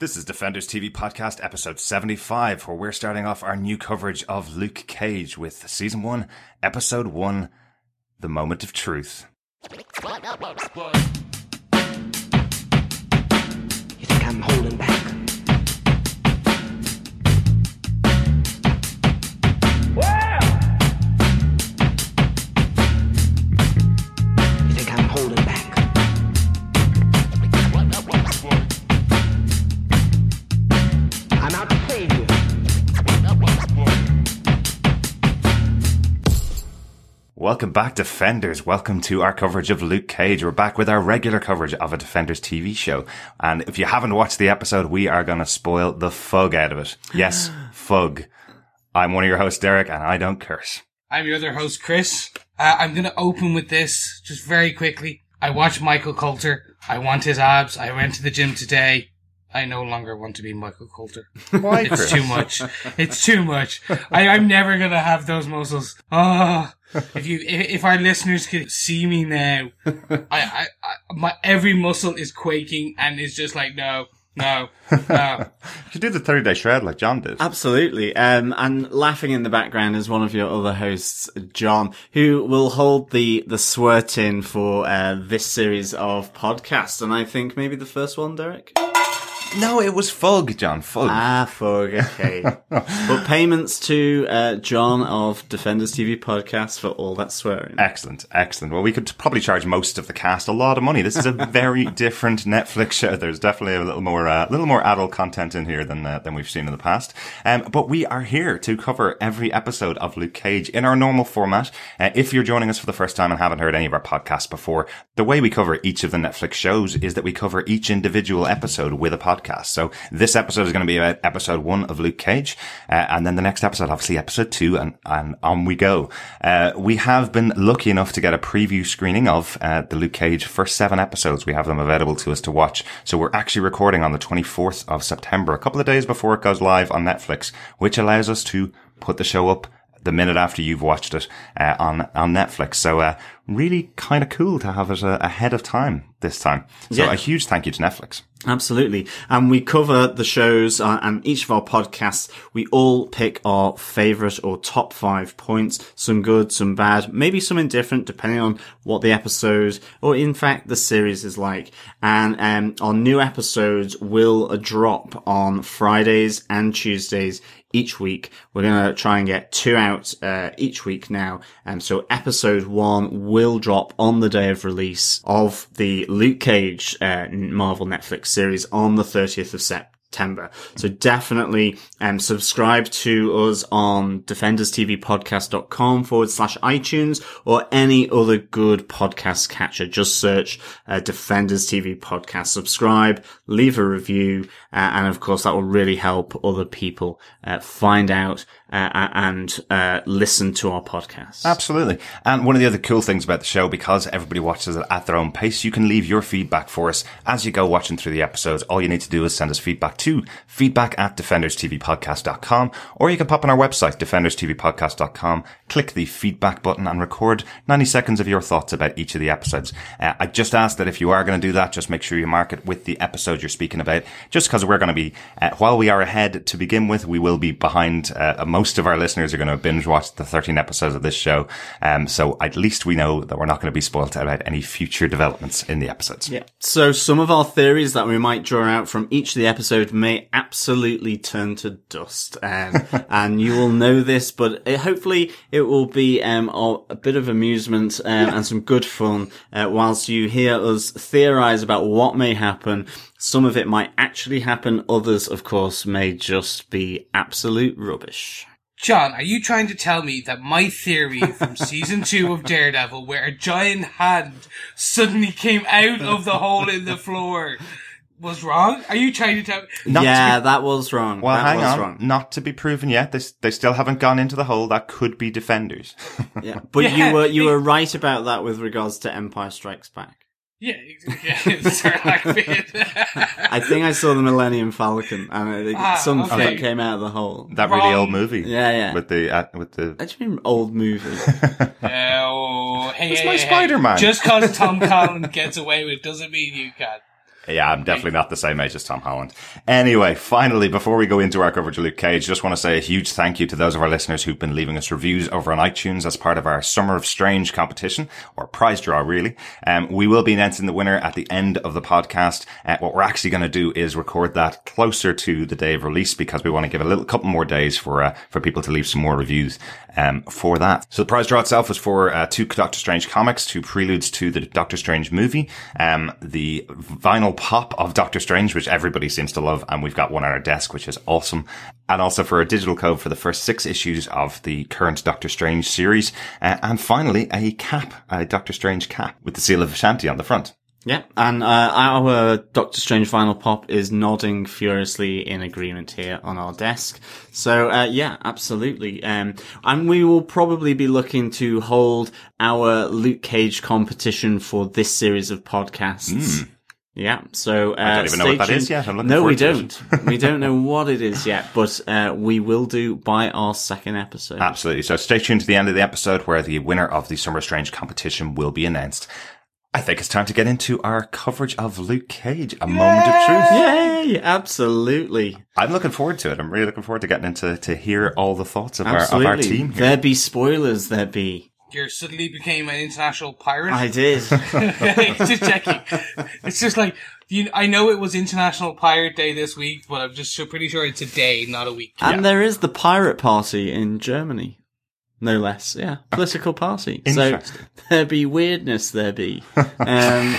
This is Defenders TV Podcast, episode 75, where we're starting off our new coverage of Luke Cage with season 1, episode 1, The Moment of Truth. You think I'm holding back? Welcome back, Defenders. Welcome to our coverage of Luke Cage. We're back with our regular coverage of a Defenders TV show. And if you haven't watched the episode, we are going to spoil the fug out of it. Yes, fug. I'm one of your hosts, Derek, and I don't curse. I'm your other host, Chris. Uh, I'm going to open with this just very quickly. I watched Michael Colter. I want his abs. I went to the gym today. I no longer want to be Michael Colter. Why, It's too much. It's too much. I, I'm never going to have those muscles. Oh, if you, if, if our listeners could see me now, I, I, I, my, every muscle is quaking and is just like, no, no, no. You should do the 30 day shred like John did. Absolutely. Um, and laughing in the background is one of your other hosts, John, who will hold the, the sweat in for, uh, this series of podcasts. And I think maybe the first one, Derek? No, it was Fog, John. Fog. Ah, Fog. Okay. but payments to, uh, John of Defenders TV podcast for all that swearing. Excellent, excellent. Well, we could probably charge most of the cast a lot of money. This is a very different Netflix show. There's definitely a little more, uh, little more adult content in here than uh, than we've seen in the past. Um, but we are here to cover every episode of Luke Cage in our normal format. Uh, if you're joining us for the first time and haven't heard any of our podcasts before, the way we cover each of the Netflix shows is that we cover each individual episode with a podcast. So this episode is going to be about episode one of Luke Cage, uh, and then the next episode, obviously episode two, and, and on we go. Uh, we have been lucky enough to get a preview screening of uh, the Luke Cage first seven episodes. We have them available to us to watch. So we're actually recording on the 24th of September, a couple of days before it goes live on Netflix, which allows us to put the show up the minute after you've watched it uh, on on Netflix. So uh, really kind of cool to have it uh, ahead of time this time. So Yeah. a huge thank you to Netflix. Absolutely. And we cover the shows uh, and each of our podcasts, we all pick our favorite or top five points, some good, some bad, maybe some indifferent, depending on what the episode or in fact the series is like. And um, our new episodes will drop on Fridays and Tuesdays each week. We're going to try and get two out uh, each week now. Um, so episode one will drop on the day of release of the Luke Cage uh, Marvel Netflix series on the 30th of September. So definitely um, subscribe to us on defenderstvpodcast.com forward slash iTunes or any other good podcast catcher. Just search uh, Defenders TV Podcast. Subscribe, leave a review, uh, and of course that will really help other people uh, find out uh, and uh, listen to our podcast. Absolutely. And one of the other cool things about the show, because everybody watches it at their own pace, you can leave your feedback for us as you go watching through the episodes. All you need to do is send us feedback to feedback at defenderstvpodcast.com, or you can pop on our website, defenderstvpodcast.com, click the feedback button and record 90 seconds of your thoughts about each of the episodes. Uh, I just ask that if you are going to do that, just make sure you mark it with the episode you're speaking about, just because we're going to be, uh, while we are ahead to begin with, we will be behind, uh, most of our listeners are going to binge watch the 13 episodes of this show. Um, so at least we know that we're not going to be spoiled about any future developments in the episodes. Yeah. So some of our theories that we might draw out from each of the episode may absolutely turn to dust. Um, and you will know this, but it, hopefully it will be, um, a bit of amusement, um, and some good fun, uh, whilst you hear us theorize about what may happen. Some of it might actually happen. Others, of course, may just be absolute rubbish. John, are you trying to tell me that my theory from season two of Daredevil, where a giant hand suddenly came out of the hole in the floor, was wrong? Are you trying to tell? Not yeah, be- that was wrong. Well, that hang was on. wrong. Not to be proven yet. They, they still haven't gone into the hole. That could be defenders. Yeah. But Yeah, you were, you it- were right about that with regards to Empire Strikes Back. Yeah, yeah, it's sort of like bit. I think I saw the Millennium Falcon, and it, Ah, something okay. came out of the hole. that really old movie. Yeah, yeah. With the, uh, with the, What do you mean old movie? oh, hey, It's hey, my hey, Spider-Man. Just because Tom Collins gets away with it doesn't mean you can. Yeah, I'm definitely not the same age as Tom Holland. Anyway, finally, before we go into our coverage of Luke Cage, just want to say a huge thank you to those of our listeners who've been leaving us reviews over on iTunes as part of our Summer of Strange competition, or prize draw, really. Um, we will be announcing the winner at the end of the podcast. Uh, what we're actually going to do is record that closer to the day of release because we want to give a little couple more days for uh, for people to leave some more reviews um, for that. So the prize draw itself was for uh, two Doctor Strange comics, two preludes to the Doctor Strange movie, um, the vinyl pop of Doctor Strange, which everybody seems to love, and we've got one on our desk, which is awesome, and also for a digital code for the first six issues of the current Doctor Strange series, uh, and finally a cap, a Doctor Strange cap with the seal of Vishanti on the front. Yeah, and uh, our Doctor Strange vinyl pop is nodding furiously in agreement here on our desk. So uh, yeah, absolutely. Um, and we will probably be looking to hold our Luke Cage competition for this series of podcasts. Yeah, so uh, Hmm. don't even know what that tuned. is yet. No, we forward to it. don't. we don't know what it is yet, but uh, we will do by our second episode. Absolutely. So stay tuned to the end of the episode where the winner of the Summer Strange competition will be announced. I think it's time to get into our coverage of Luke Cage, a moment of truth. Yay! Absolutely. I'm looking forward to it. I'm really looking forward to getting into to hear all the thoughts of our Absolutely. of our team here. There be spoilers, there'd be. You suddenly became an international pirate. I did. just checking. It's just like you. I know it was International Pirate Day this week, but I'm just so pretty sure it's a day, not a week. and there is the pirate party in Germany. No less, yeah. Political party. So there be weirdness, there be. Um,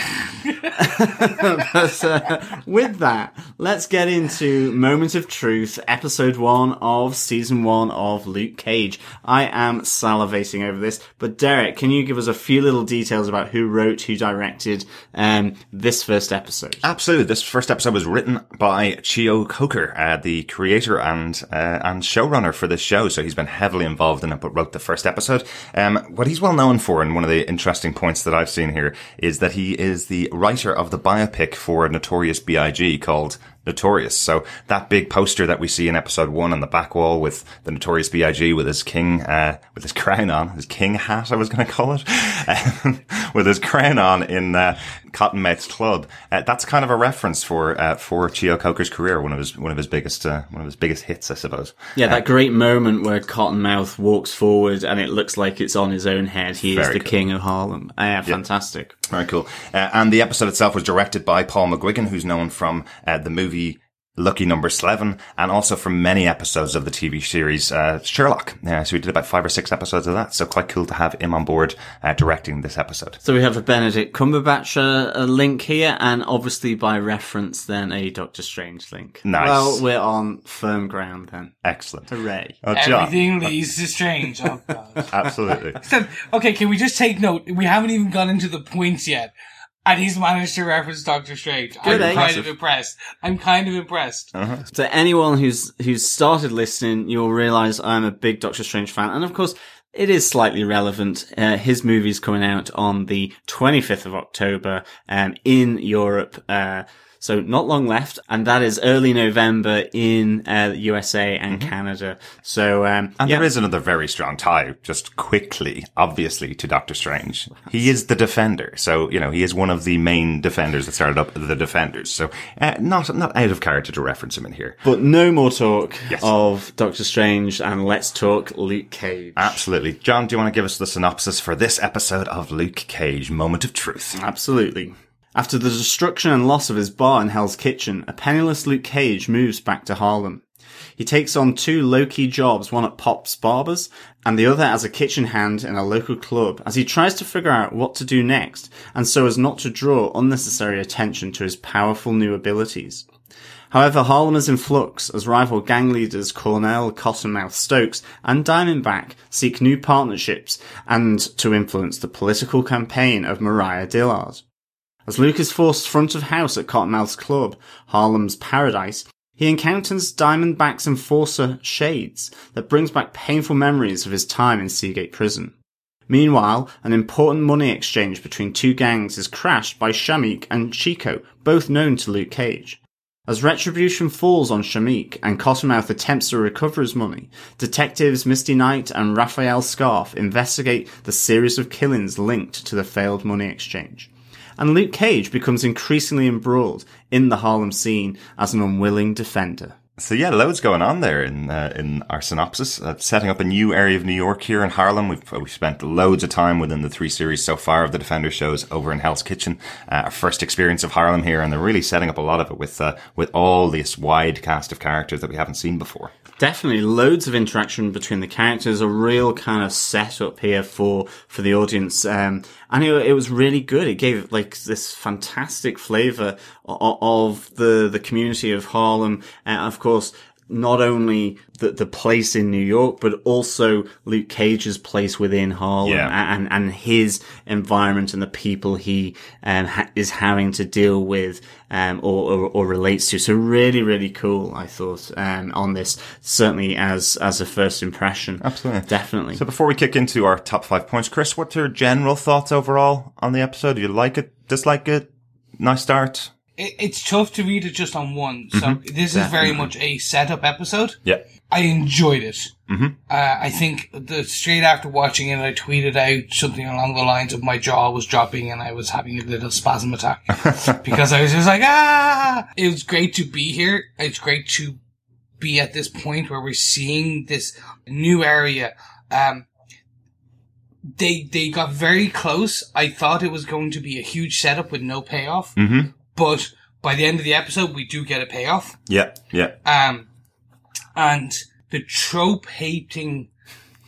but uh, with that, let's get into Moment of Truth, episode one of season one of Luke Cage. I am salivating over this, but Derek, can you give us a few little details about who wrote, who directed um, this first episode? Absolutely. This first episode was written by Cheo Coker, uh, the creator and uh, and showrunner for this show. So he's been heavily involved in it, but wrote the first episode. Um, what he's well known for, and one of the interesting points that I've seen here, is that he is the writer of the biopic for Notorious B.I.G. called Notorious. So that big poster that we see in episode one on the back wall with the Notorious B.I.G. with his king, uh, with his crown on, his king hat, I was going to call it, um, with his crown on in, uh, Cottonmouth's Club. Uh, that's kind of a reference for, uh, for Cheo Coker's career, one of his, one of his biggest, uh, one of his biggest hits, I suppose. Yeah, that great moment where Cottonmouth walks forward and it looks like it's on his own head. He is the cool. king of Harlem. Ah, Yeah, fantastic. Very cool. Uh, and the episode itself was directed by Paul McGuigan, who's known from uh, the movie Lucky Number Slevin, and also from many episodes of the TV series uh, Sherlock. Uh, so we did about five or six episodes of that. So quite cool to have him on board uh, directing this episode. So we have a Benedict Cumberbatch uh, link here, and obviously by reference, then a Doctor Strange link. Nice. Well, we're on firm ground then. Excellent. Hooray! Oh, John. Everything leads to strange. Oh god. Absolutely. Then- okay, can we just take note? We haven't even gone into the points yet. And he's managed to reference Doctor Strange. I'm eh? kind of impressed. I'm kind of impressed. So anyone who's who's started listening, you'll realise I'm a big Doctor Strange fan, and of course. It is slightly relevant. Uh, his movie's coming out on the 25th of October, um, in Europe. Uh, so not long left, and that is early November in uh, USA and Canada. So um, And yeah. there is another very strong tie, just quickly, obviously, to Doctor Strange. He is the defender. So, you know, he is one of the main defenders that started up the defenders. So, uh, not, not out of character to reference him in here. But no more talk Yes. of Doctor Strange and let's talk Luke Cage. Absolutely. John, do you want to give us the synopsis for this episode of Luke Cage, Moment of Truth? Absolutely. After the destruction and loss of his bar in Hell's Kitchen, a penniless Luke Cage moves back to Harlem. He takes on two low-key jobs, one at Pop's Barbers and the other as a kitchen hand in a local club as he tries to figure out what to do next and so as not to draw unnecessary attention to his powerful new abilities. However, Harlem is in flux as rival gang leaders Cornell, Cottonmouth Stokes, and Diamondback seek new partnerships and to influence the political campaign of Mariah Dillard. As Luke is forced front of house at Cottonmouth's club, Harlem's Paradise, he encounters Diamondback's enforcer Shades that brings back painful memories of his time in Seagate Prison. Meanwhile, an important money exchange between two gangs is crashed by Shameek and Chico, both known to Luke Cage. As retribution falls on Shameek and Cottonmouth attempts to recover his money, detectives Misty Knight and Rafael Scarfe investigate the series of killings linked to the failed money exchange. And Luke Cage becomes increasingly embroiled in the Harlem scene as an unwilling defender. So yeah, loads going on there in uh, in our synopsis. Uh, setting up a new area of New York here in Harlem. We've we've spent loads of time within the three series so far of the Defender shows over in Hell's Kitchen. Uh, our first experience of Harlem here, and they're really setting up a lot of it with uh, with all this wide cast of characters that we haven't seen before. Definitely loads of interaction between the characters, a real kind of setup here for, for the audience. Um, and it, it was really good. It gave like this fantastic flavor of, of the, the community of Harlem. And of course, not only the, the place in New York, but also Luke Cage's place within Harlem Yeah. and, and his environment and the people he um, ha- is having to deal with um, or, or, or relates to. So really, really cool, I thought, um, on this, certainly as, as a first impression. Absolutely. Definitely. So before we kick into our top five points, Chris, what's your general thoughts overall on the episode? Do you like it? Dislike it? Nice start? It, it's tough to read it just on one. So this is very much a setup episode. Yeah. I enjoyed it. Mm-hmm. Uh, I think the straight after watching it, I tweeted out something along the lines of my jaw was dropping and I was having a little spasm attack because I was just like, ah! It was great to be here. It's great to be at this point where we're seeing this new area. Um, they they got very close. I thought it was going to be a huge setup with no payoff, Mm-hmm. But by the end of the episode, we do get a payoff. Yeah. Yeah. Um, and the trope hating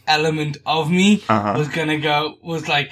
element of me Uh-huh. was gonna go, was like,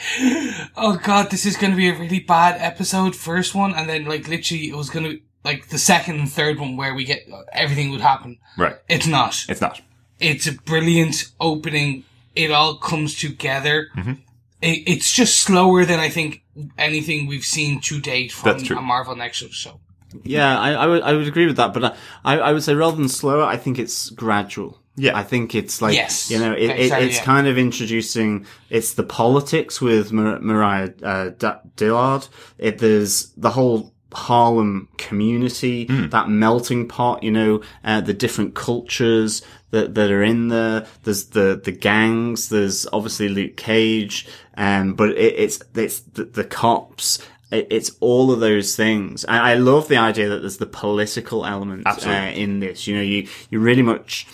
oh god, this is gonna be a really bad episode, first one, and then like literally it was gonna, like the second and third one where we get, everything would happen. Right. It's not. It's not. It's a brilliant opening. It all comes together. Mm-hmm. It, it's just slower than I think anything we've seen to date from That's true. a Marvel Nexus show. Yeah, I, I would I would agree with that, but I, I would say rather than slower, I think it's gradual. Yeah. I think it's like Yes. you know, it, Okay, it, sorry, it's yeah. kind of introducing it's the politics with Mar- Mariah uh, D- Dillard. It there's the whole Harlem community, Hmm. that melting pot. You know, uh, the different cultures that that are in there. There's the the gangs. There's obviously Luke Cage, um, but it, it's it's the, the cops it- it's all of those things. I, I love the idea that there's the political element uh, in this. You know, you you really much.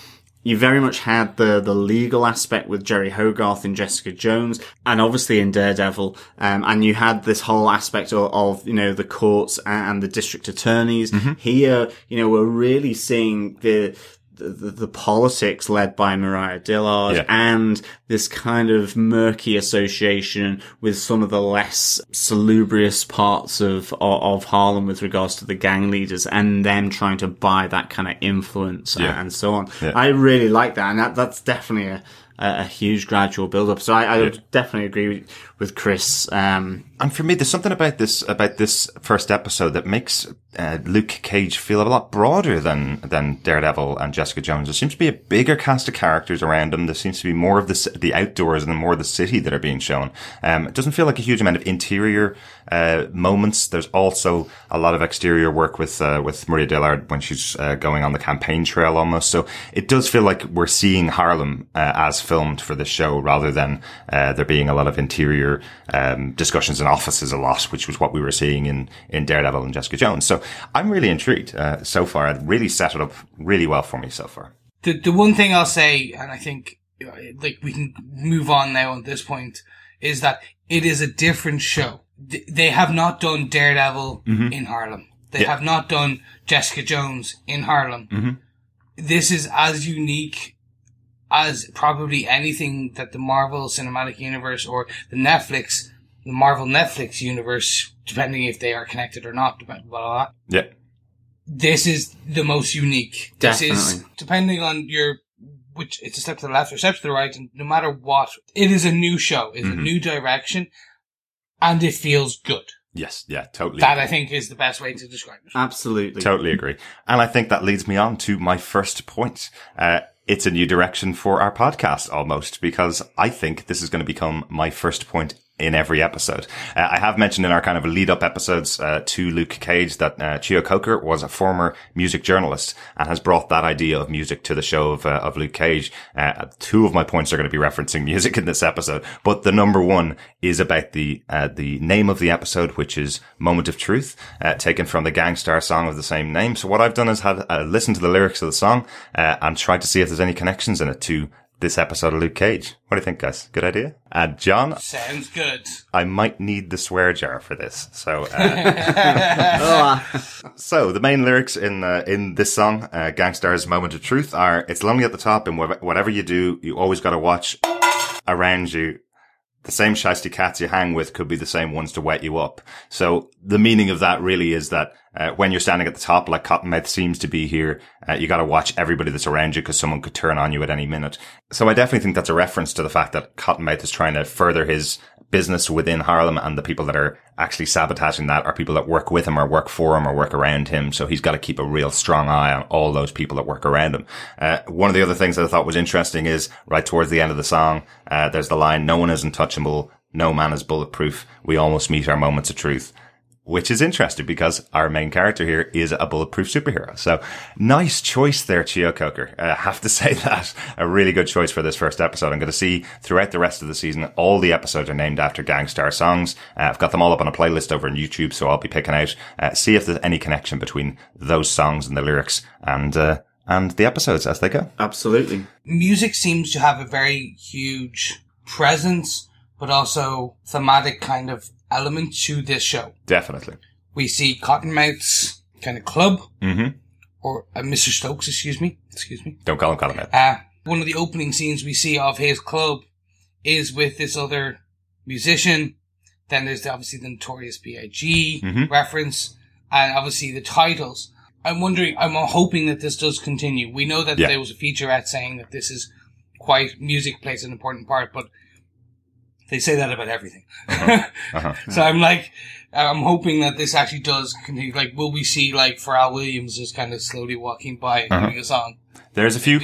You very much had the, the legal aspect with Jeri Hogarth and Jessica Jones, and obviously in Daredevil, um, and you had this whole aspect of, of you know the courts and, and the district attorneys. Here, you know, we're really seeing the the, the, the politics led by Mariah Dillard Yeah. and this kind of murky association with some of the less salubrious parts of, of, of Harlem with regards to the gang leaders and them trying to buy that kind of influence Yeah. and so on. Yeah. I really like that. And that, that's definitely a, a, huge gradual build up. So I, I would definitely agree with, with Chris. Um, And for me, there's something about this about this first episode that makes uh, Luke Cage feel a lot broader than than Daredevil and Jessica Jones. There seems to be a bigger cast of characters around them. There seems to be more of the the outdoors and more of the city that are being shown. Um, it doesn't feel like a huge amount of interior uh, moments. There's also a lot of exterior work with uh, with Mariah Dillard when she's uh, going on the campaign trail almost. So it does feel like we're seeing Harlem uh, as filmed for the show rather than uh, there being a lot of interior um, discussions in offices a lot, which was what we were seeing in in Daredevil and Jessica Jones. So I'm really intrigued uh, so far. It really set it up really well for me so far. the the one thing I'll say, and I think uh, like we can move on now at this point, is that it is a different show. They have not done Daredevil in Harlem. They Yeah. have not done Jessica Jones in Harlem. This is as unique as probably anything that the Marvel Cinematic Universe or the Netflix, the Marvel Netflix universe, depending if they are connected or not, depending on that Yeah, this is the most unique. This is Definitely. depending on your which it's a step to the left or step to the right, and no matter what, it is a new show, it's Mm-hmm. a new direction, and it feels good. yes, yeah, totally. That I think is the best way to describe it. absolutely. Totally agree. And I think that leads me on to my first point. Uh, it's a new direction for our podcast almost because I think this is going to become my first point in every episode. Uh, I have mentioned in our kind of lead up episodes uh, to Luke Cage that uh, Cheo Coker was a former music journalist and has brought that idea of music to the show of, uh, of Luke Cage. Uh, two of my points are going to be referencing music in this episode, but the number one is about the uh, the name of the episode, which is "Moment of Truth," taken from the Gang Starr song of the same name. So what I've done is had listened to the lyrics of the song and tried to see if there's any connections in it to this episode of Luke Cage. What do you think, guys? Good idea? Uh, John, Sounds good. I might need the swear jar for this. So, uh, so the main lyrics in uh, in this song, uh, "Gang Starr's Moment of Truth," are "It's lonely at the top, and wha- whatever you do, you always got to watch around you. The same shiesty cats you hang with could be the same ones to wet you up." So the meaning of that really is that uh, when you're standing at the top, like Cottonmouth seems to be here, uh, you got to watch everybody that's around you because someone could turn on you at any minute. So I definitely think that's a reference to the fact that Cottonmouth is trying to further his business within Harlem and the people that are actually sabotaging that are people that work with him or work for him or work around him. So he's got to keep a real strong eye on all those people that work around him. Uh, one of the other things that I thought was interesting is right towards the end of the song, uh, there's the line, no one is untouchable. No man is bulletproof. We almost meet our moments of truth which is interesting because our main character here is a bulletproof superhero. So nice choice there, Cheo Coker. I have to say that a really good choice for this first episode. I'm going to see throughout the rest of the season, all the episodes are named after Gang Starr songs. Uh, I've got them all up on a playlist over on YouTube, so I'll be picking out, uh, see if there's any connection between those songs and the lyrics and, uh, and the episodes as they go. Absolutely. Music seems to have a very huge presence, but also thematic kind of element to this show. Definitely. We see Cottonmouth's kind of club, Mm-hmm. or uh, Mr. Stokes, excuse me, excuse me. Don't call him Head. Uh, one of the opening scenes we see of his club is with this other musician. Then there's the, obviously the Notorious B.I.G. Mhm. reference, and obviously the titles. I'm wondering, I'm hoping that this does continue. We know that Yeah. there was a featurette saying that this is quite, music plays an important part, but they say that about everything. Uh-huh. so I'm like, I'm hoping that this actually does continue. Like, will we see like Pharrell Williams just kind of slowly walking by Uh-huh. doing a song? There's a few.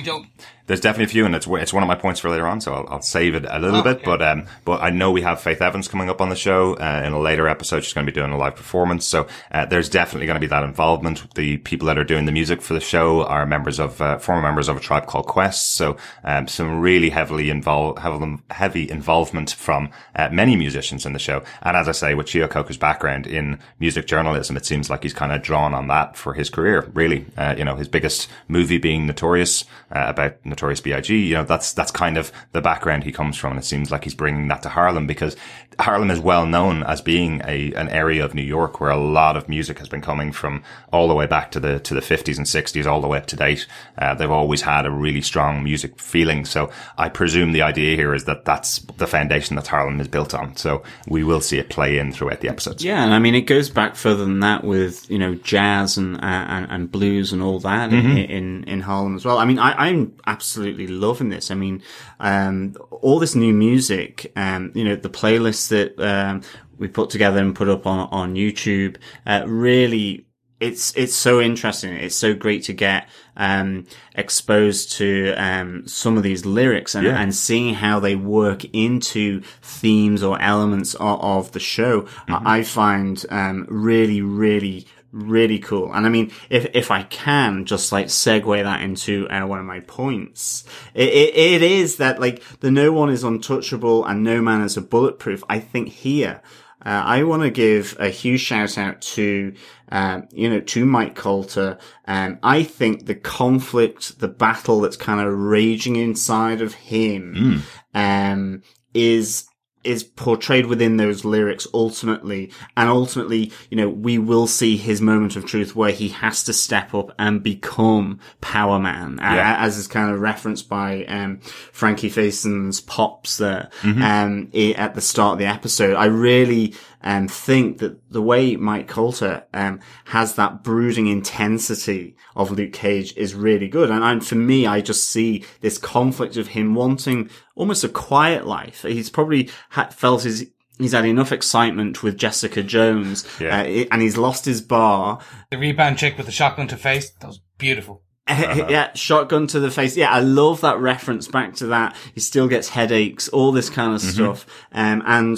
There's definitely a few, and it's it's one of my points for later on, so I'll, I'll save it a little Oh, bit. okay. But um, but I know we have Faith Evans coming up on the show uh, in a later episode. She's going to be doing a live performance, so uh, there's definitely going to be that involvement. The people that are doing the music for the show are members of uh, former members of a tribe called Quest, so um, some really heavily involved heavy, heavy involvement from uh, many musicians in the show. And as I say, with Cheo Coker's background in music journalism, it seems like he's kind of drawn on that for his career. Really, uh, you know, his biggest movie being Notorious uh, about Notorious B.I.G. You know, that's that's kind of the background he comes from, and it seems like he's bringing that to Harlem because Harlem is well known as being a an area of New York where a lot of music has been coming from all the way back to the to the fifties and sixties, all the way up to date. Uh, they've always had a really strong music feeling, so I presume the idea here is that that's the foundation that Harlem is built on. So we will see it play in throughout the episodes. Yeah, and I mean it goes back further than that with you know jazz and uh, and, and blues and all that in, in in Harlem as well. I mean, I, I'm absolutely loving this. I mean, um, all this new music, um, you know, the playlist that um, we put together and put up on on YouTube, uh, really it's it's so interesting. It's so great to get um, exposed to um, some of these lyrics and, Yeah. and seeing how they work into themes or elements of, of the show. I, I find um, really, really. Really cool. And I mean, if, if I can just like segue that into uh, one of my points, it, it, it is that like the no one is untouchable and no man is a bulletproof. I think here, uh, I want to give a huge shout out to, um, you know, to Mike Colter. Um, I think the conflict, the battle that's kind of raging inside of him, um, is, is portrayed within those lyrics ultimately. And ultimately, you know, we will see his moment of truth where he has to step up and become Power Man, Yeah. as is kind of referenced by, um, Frankie Faison's pops there, um, at the start of the episode. I really, um, think that the way Mike Colter, um, has that brooding intensity of Luke Cage is really good. And, and for me, I just see this conflict of him wanting almost a quiet life. He's probably ha- felt his, He's had enough excitement with Jessica Jones, Yeah. uh, and he's lost his bar. The rebound chick with the shotgun to face, that was beautiful. yeah, shotgun to the face. Yeah, I love that reference back to that. He still gets headaches, all this kind of stuff. Um, and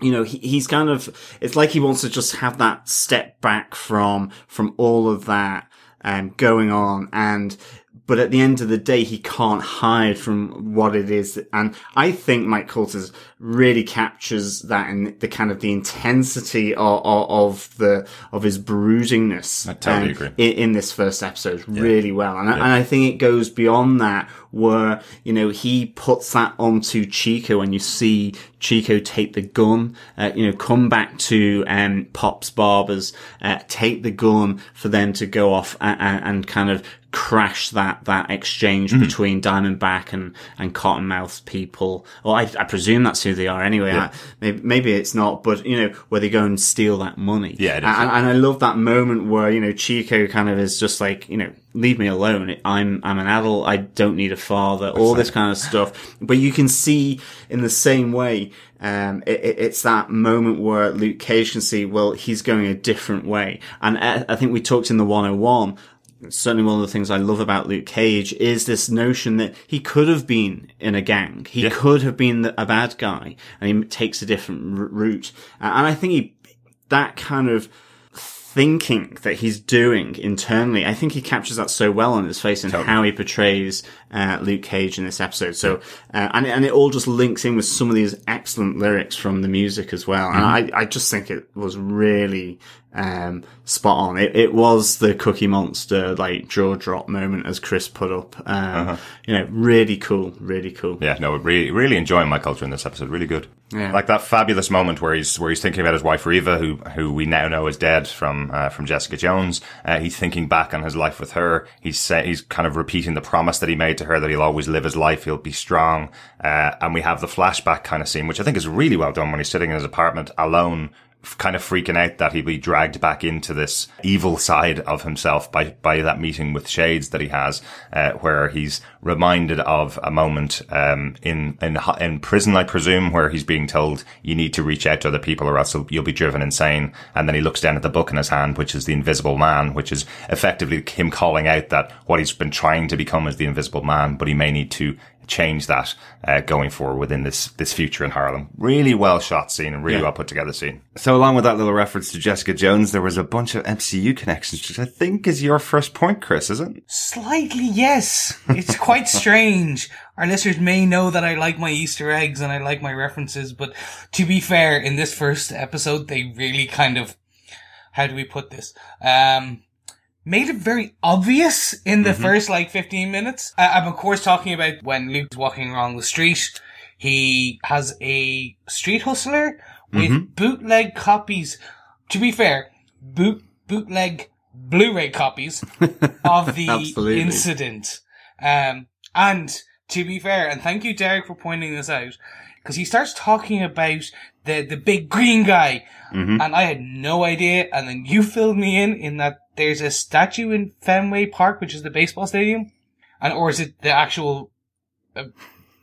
you know, he, he's kind of, it's like he wants to just have that step back from, from all of that, um, going on and, but at the end of the day, he can't hide from what it is. And I think Mike Colter really captures that and the kind of the intensity of, of, of the, of his broodingness. I totally um, agree. In, in this first episode really well. And, I, and I think it goes beyond that where, you know, he puts that onto Chico and you see Chico take the gun, uh, you know, come back to, um, Pop's Barbers, uh, take the gun for them to go off and, and, and kind of crash that, that exchange Mm-hmm. between Diamondback and, and Cottonmouth people. Well, I, I presume that's who they are anyway. I, maybe, maybe it's not, but, you know, where they go and steal that money. Yeah, it is. And, and I love that moment where, you know, Chico kind of is just like, you know, leave me alone. I'm, I'm an adult. I don't need a father, all this kind of stuff. But you can see in the same way, um, it, it- it's that moment where Luke Cage can see, well, he's going a different way. And I, I think we talked in the 101, certainly one of the things I love about Luke Cage is this notion that he could have been in a gang. He could have been a bad guy and he takes a different route. And I think he, that kind of thinking that he's doing internally, I think he captures that so well on his face and how he portrays uh, Luke Cage in this episode. So, uh, and and it all just links in with some of these excellent lyrics from the music as well. And I I just think it was really um, spot on. It, it was the Cookie Monster like jaw drop moment as Chris put up. Um, You know, really cool, really cool. Yeah, no, really, really enjoying Mike Colter in this episode. Really good. Yeah. Like that fabulous moment where he's where he's thinking about his wife Reva, who who we now know is dead from uh, from Jessica Jones. Uh, he's thinking back on his life with her. He's say, he's kind of repeating the promise that he made to her that he'll always live his life. He'll be strong. Uh, and we have the flashback kind of scene, which I think is really well done when he's sitting in his apartment alone kind of freaking out that he'd be dragged back into this evil side of himself by by that meeting with Shades that he has, uh, where he's reminded of a moment um, in in in prison, I presume, where he's being told you need to reach out to other people or else you'll- be driven insane. And then he looks down at the book in his hand, which is the Invisible Man, which is effectively him calling out that what he's been trying to become is the Invisible Man, but he may need to change that uh, going forward within this this future in Harlem. Really well shot scene and really well put together scene. So along with that little reference to Jessica Jones, there was a bunch of MCU connections, which I think is your first point, Chris, is it? Slightly, yes. It's quite strange. Our listeners may know that I like my Easter eggs and I like my references, but to be fair, in this first episode, they really kind of, how do we put this? Um, made it very obvious in the first like 15 minutes. Uh, I'm of course talking about when Luke's walking along the street. He has a street hustler with bootleg copies. To be fair, boot, bootleg Blu-ray copies of the incident. Um, and to be fair, and thank you, Derek, for pointing this out, because he starts talking about the the big green guy, and I had no idea. And then you filled me in in that there's a statue in Fenway Park, which is the baseball stadium, and or is it the actual uh,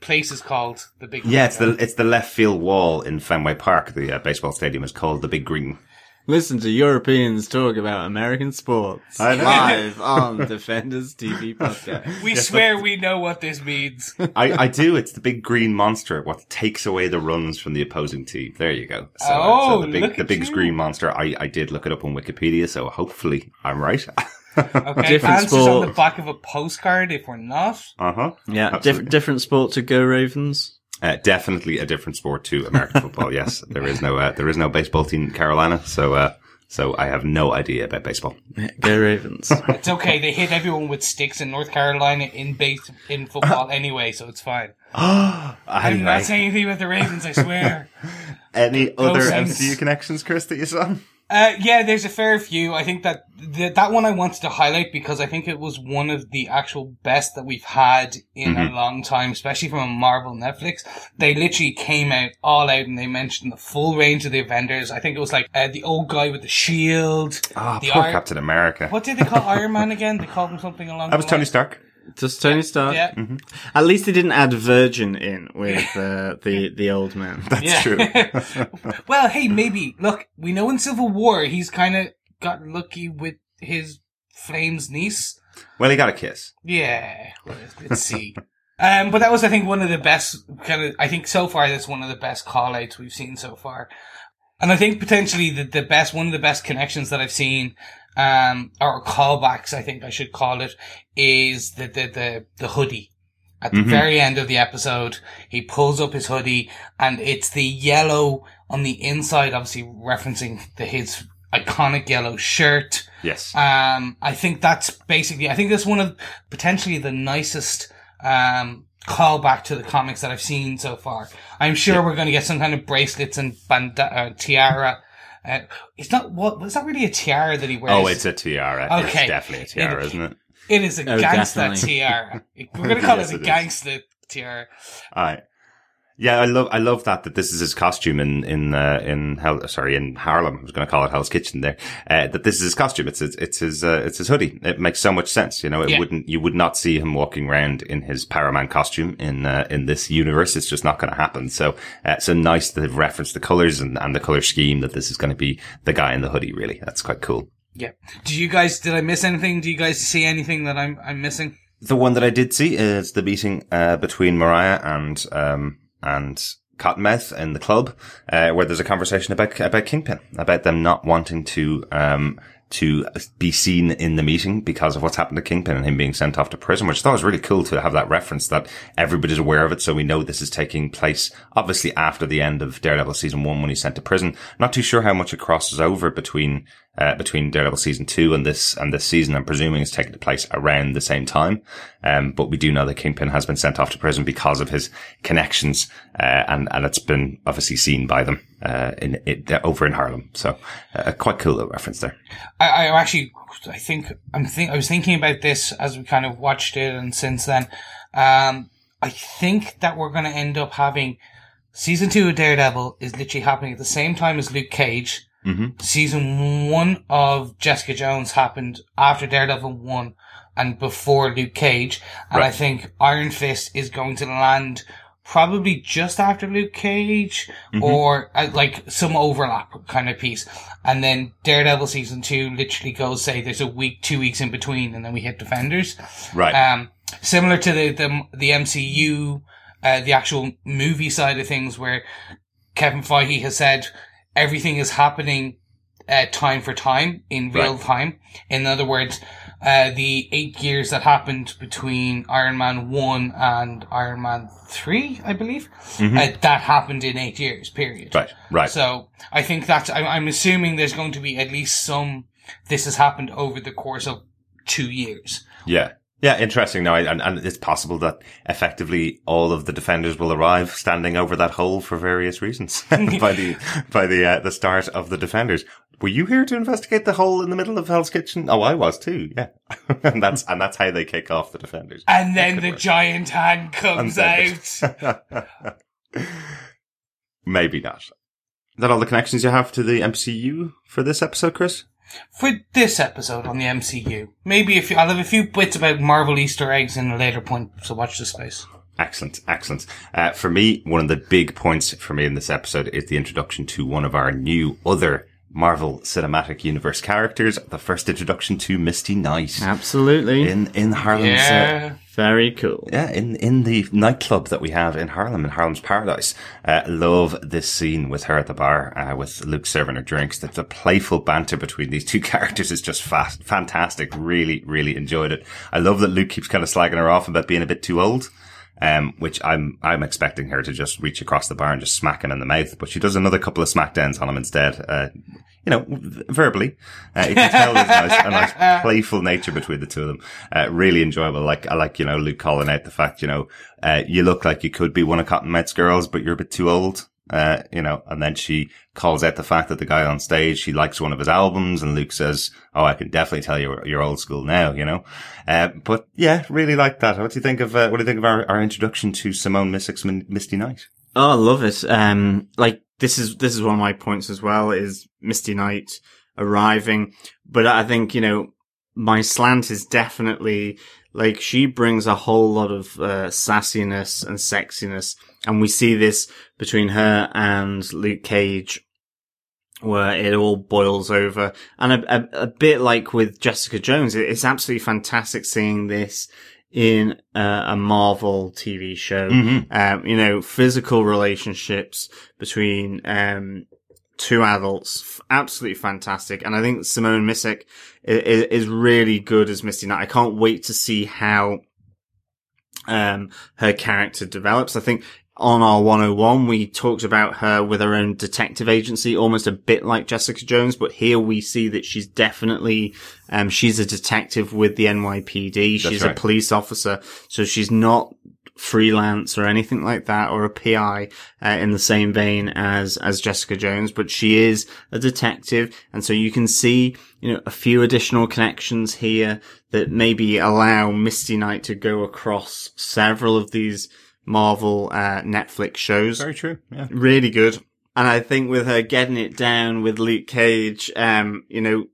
place is called the big? Yeah, Green it's Guy? the it's the left field wall in Fenway Park. The uh, baseball stadium is called the Big Green. Listen to Europeans talk about American sports I know. live on Defenders TV podcast. We swear we know what this means. I, I do. It's the big green monster. What takes away the runs from the opposing team. There you go. So, Oh, so the big look the at big you. green monster. I, I did look it up on Wikipedia, so hopefully I'm right. Okay, Different answers on the back of a postcard. If we're not, uh huh. Yeah, diff- different sport to go Ravens. Uh, definitely a different sport to American football. Yes, there is no uh, there is no baseball team in Carolina, so uh, so I have no idea about baseball. Go Ravens. it's okay. They hit everyone with sticks in North Carolina in base in football anyway, so it's fine. I'm not saying anything about the Ravens. I swear. any other Saints. MCU connections, Chris, that you saw? Uh, yeah, there's a fair few. I think that th- that one I wanted to highlight because I think it was one of the actual best that we've had in Mm-hmm. a long time, especially from a Marvel Netflix. They literally came out all out and they mentioned the full range of the Avengers. I think it was like uh, the old guy with the shield. Ah, the poor Iron- Captain America. What did they call Iron Man again? They called him something along. That was Tony Stark. Just Tony Stark. Yeah. At least they didn't add Virgin in with uh, the the old man. That's true. well, hey, maybe look. We know in Civil War he's kind of got lucky with his Flame's niece. Well, he got a kiss. Yeah, well, let's see. Um, but that was, I think, one of the best kind of, I think so far that's one of the best call outs we've seen so far. And I think potentially the, the best, one of the best connections that I've seen, um, or callbacks, I think I should call it, is the, the, the, the hoodie. At the very end of the episode, he pulls up his hoodie and it's the yellow on the inside, obviously referencing the, his iconic yellow shirt. Yes. Um, I think that's basically, I think that's one of potentially the nicest, um, callback to the comics that I've seen so far. I'm sure we're going to get some kind of bracelets and band- uh, tiara. Uh, it's not what, was that really a tiara that he wears? oh, it's a tiara. Okay. It's definitely a tiara, It- isn't it? It is a Oh, gangster definitely. tiara. We're going to call Yes, it a it is. gangster tiara. Aye. Yeah, I love I love that that this is his costume in in uh, in Hell sorry in Harlem. I was going to call it Hell's Kitchen there. Uh, that this is his costume. It's his it's his uh, it's his hoodie. It makes so much sense. You know, it Yeah. wouldn't you would not see him walking around in his Power Man costume in uh, in this universe. It's just not going to happen. So uh, so nice that they've referenced the colors and, and the color scheme. That this is going to be the guy in the hoodie. Really, that's quite cool. Yeah. Do you guys, did I miss anything? Do you guys see anything that I'm, I'm missing? The one that I did see is the meeting uh, between Mariah and um, and Cottonmouth in the club, uh, where there's a conversation about about Kingpin, about them not wanting to um, to be seen in the meeting because of what's happened to Kingpin and him being sent off to prison, which I thought was really cool to have that reference that everybody's aware of it, so we know this is taking place obviously after the end of Daredevil season one when he's sent to prison. Not too sure how much it crosses over between uh, between Daredevil season two and this and this season. I'm presuming is taking place around the same time. Um, but we do know that Kingpin has been sent off to prison because of his connections, uh, and and it's been obviously seen by them uh, in it over in Harlem. So uh, quite cool little reference there. I, I actually, I think, I'm think, I was thinking about this as we kind of watched it and since then, um, I think that we're going to end up having season two of Daredevil is literally happening at the same time as Luke Cage. Mm-hmm. Season one of Jessica Jones happened after Daredevil one and before Luke Cage. And I think Iron Fist is going to land probably just after Luke Cage or uh, like some overlap kind of piece. And then Daredevil season two literally goes, say, there's a week, two weeks in between, and then we hit Defenders. Right. Um, similar to the, the, the MCU, uh, the actual movie side of things where Kevin Feige has said everything is happening uh, time for time in real Right. time. In other words, uh, the eight years that happened between Iron Man 1 and Iron Man 3, I believe, uh, that happened in eight years, period. Mm-hmm. right. Right. So I think that's, I'm, I'm assuming there's going to be at least some, this has happened over the course of two years. Yeah. Yeah, interesting. Now, and, and it's possible that effectively all of the defenders will arrive standing over that hole for various reasons by the by the uh, the start of the defenders. Were you here to investigate the hole in the middle of Hell's Kitchen? Oh, I was too. Yeah, and that's and that's how they kick off the defenders. And then the giant hand comes out. Maybe not. Is that all the connections you have to the MCU for this episode, Chris? For this episode on the MCU, maybe if I'll have a few bits about Marvel Easter eggs in a later point, so watch this space. Excellent, excellent. Uh, for me, one of the big points for me in this episode is the introduction to one of our new other Marvel Cinematic Universe characters. The first introduction to Misty Knight Absolutely. in in Harlem's. Uh, Yeah. Very cool. yeah, in, in the nightclub that we have in Harlem, in Harlem's Paradise. Uh, love this scene with her at the bar, uh, with Luke serving her drinks. The, the playful banter between these two characters is just fa- fantastic. Really, really enjoyed it. I love that Luke keeps kind of slagging her off about being a bit too old. Um, which I'm, I'm expecting her to just reach across the bar and just smack him in the mouth, but she does another couple of smackdowns on him instead. Uh, you know, verbally. Uh, you can tell there's a nice, a nice playful nature between the two of them. Uh, really enjoyable. Like, I like, you know, Luke calling out the fact, you know, uh, you look like you could be one of Cotton Cottonmouth's girls, but you're a bit too old. Uh, you know, and then she calls out the fact that the guy on stage, she likes one of his albums and Luke says, Oh, I can definitely tell you you're old school now, you know? Uh, but yeah, really like that. What do you think of, uh, what do you think of our, our introduction to Simone Missick's Misty Knight? Oh, I love it. Um, like this is this is one of my points as well. Is Misty Knight arriving? But I think you know my slant is definitely like she brings a whole lot of uh, sassiness and sexiness, and we see this between her and Luke Cage. Where it all boils over, and a, a, a bit like with Jessica Jones, it- it's absolutely fantastic seeing this in uh, a Marvel TV show. Um, you know, physical relationships between um, two adults, absolutely fantastic. And I think Simone Missick is, is really good as Misty Knight. I can't wait to see how um, her character develops. I think on our 101, we talked about her with her own detective agency, almost a bit like Jessica Jones, but here we see that she's definitely, um, she's a detective with the NYPD. she's a police officer. So she's not freelance or anything like that or a PI uh, in the same vein as as Jessica Jones but she is a detective and so you can see you know a few additional connections here that maybe allow Misty Knight to go across several of these Marvel uh, Netflix shows Very true. Yeah. really good. And I think with her getting it down with Luke Cage, um, you know,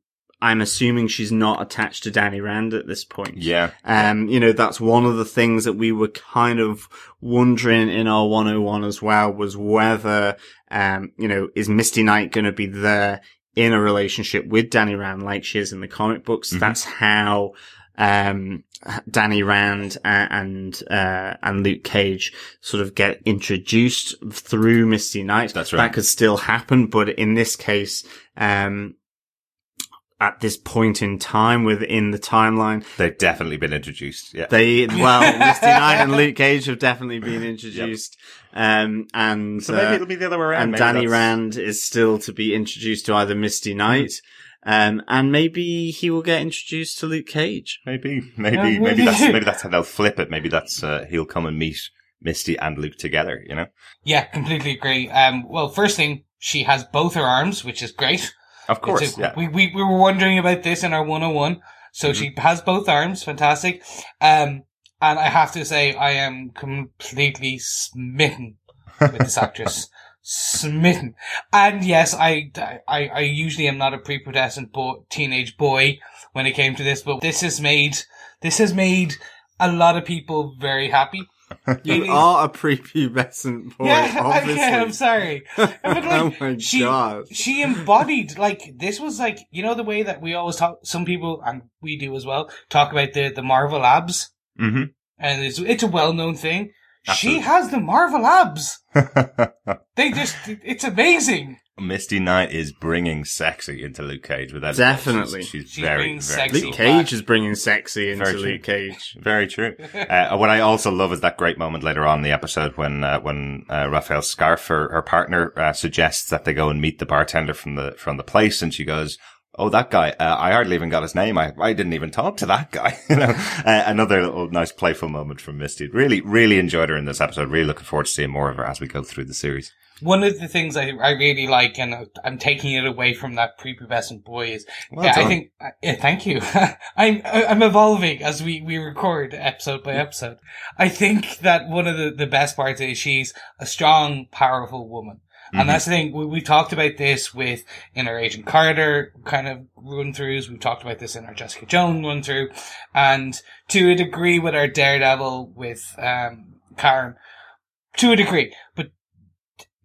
I'm assuming she's not attached to Danny Rand at this point. Yeah. Um, you know, that's one of the things that we were kind of wondering in our 101 as well was whether, um, you know, is Misty Knight going to be there in a relationship with Danny Rand like she is in the comic books? That's how, um, Danny Rand and, uh, and Luke Cage sort of get introduced through Misty Knight. That's right. That could still happen, but in this case, um, at this point in time within the timeline, They've definitely been introduced. Yeah. they well, Misty Knight and Luke Cage have definitely been introduced, um, and so maybe uh, it'll be the other way around. and Maybe Danny that's- Rand is still to be introduced to either Misty Knight, um, and maybe he will get introduced to Luke Cage. Maybe, maybe, Yeah, maybe that's maybe. maybe that's how they'll flip it. Maybe that's uh, he'll come and meet Misty and Luke together. You know. Yeah, completely agree. Um, well, first thing, she has both her arms, which is great. Of course. A- yeah. we, we, we were wondering about this in our 101. So she has both arms. Fantastic. Um, and I have to say, I am completely smitten with this actress. smitten. And yes, I, I, I usually am not a prepubescent bo- teenage boy when it came to this, but this has made, this has made a lot of people very happy. You are a prepubescent boy, yeah, obviously. okay, I'm sorry. But like, oh my she, god! she embodied like this was like you know the way that we always talk. Some people and we do as well talk about the the Marvel abs, hmm and it's it's a well known thing. Absolutely. She has the Marvel abs. They just it's amazing. Misty Knight is bringing sexy into Luke Cage without a doubt. Definitely. She's, she's She's very, very sexy. Luke cool. Cage is bringing sexy into Very. Luke Cage. Very true. Uh, what I also love is that great moment later on in the episode when uh, when uh, Rafael Scarfe, her, her partner, uh, suggests that they go and meet the bartender from the from the place, and she goes, "Oh, that guy! Uh, I hardly even got his name. I, I didn't even talk to that guy." you know, uh, another little nice playful moment from Misty. Really, really enjoyed her in this episode. Really looking forward to seeing more of her as we go through the series. One of the things I, I really like, and I'm taking it away from that prepubescent boy, is Well yeah, I think yeah, thank you. I'm I'm evolving as we we record episode by episode. I think that one of the the best parts is she's a strong, powerful woman. And that's the thing, we, we talked about this with, in our Agent Carter kind of run throughs, we've talked about this in our Jessica Jones run through, and to a degree with our Daredevil with, um, Karen, to a degree, but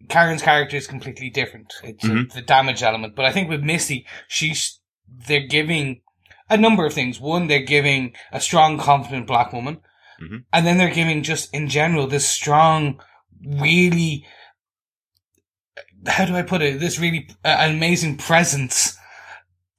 Karen's character is completely different. It's Mhm. the damage element, but I think with Missy, she's, they're giving a number of things. One, they're giving a strong, confident black woman, Mhm. and then they're giving just in general this strong, really, how do I put it? This really uh, an amazing presence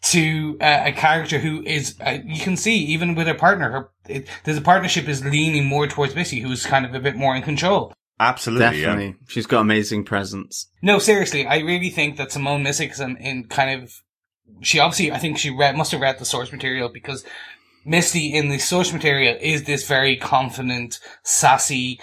to uh, a character who is uh, you can see even with her partner, her it, there's a partnership is leaning more towards Missy, who's kind of a bit more in control. Absolutely, yeah. Definitely, she's got amazing presence. No, seriously, I really think that Simone Missick is in, in kind of. She obviously, I think she read must have read the source material because Misty in the source material is this very confident, sassy,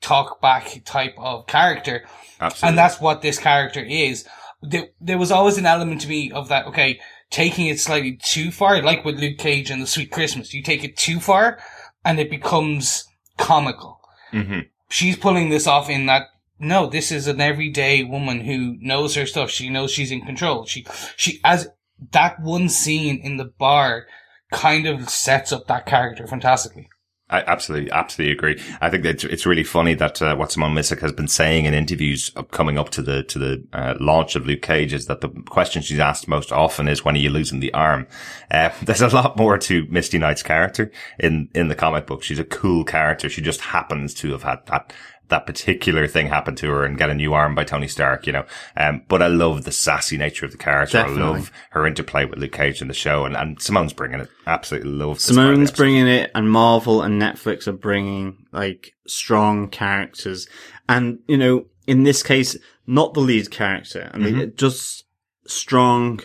talk back type of character, Absolutely. and that's what this character is. There, there was always an element to me of that. Okay, taking it slightly too far, like with Luke Cage and the Sweet Christmas, you take it too far, and it becomes comical hmm she's pulling this off in that no, this is an everyday woman who knows her stuff. She knows she's in control. She, she, as that one scene in the bar kind of sets up that character fantastically. I absolutely, absolutely agree. I think that it's, really funny that uh, what Simone Missick has been saying in interviews coming up to the to the uh, launch of Luke Cage is that the question she's asked most often is when are you losing the arm? Uh, there's a lot more to Misty Knight's character in in the comic book. She's a cool character. She just happens to have had that that particular thing happen to her and get a new arm by Tony Stark, you know. Um, but I love the sassy nature of the character. Definitely. I love her interplay with Luke Cage in the show, and, and Simone's bringing it. Absolutely love. this part of the Simone's bringing it, and Marvel and Netflix are bringing like strong characters, and you know, in this case, not the lead character. I Mm-hmm. mean, just strong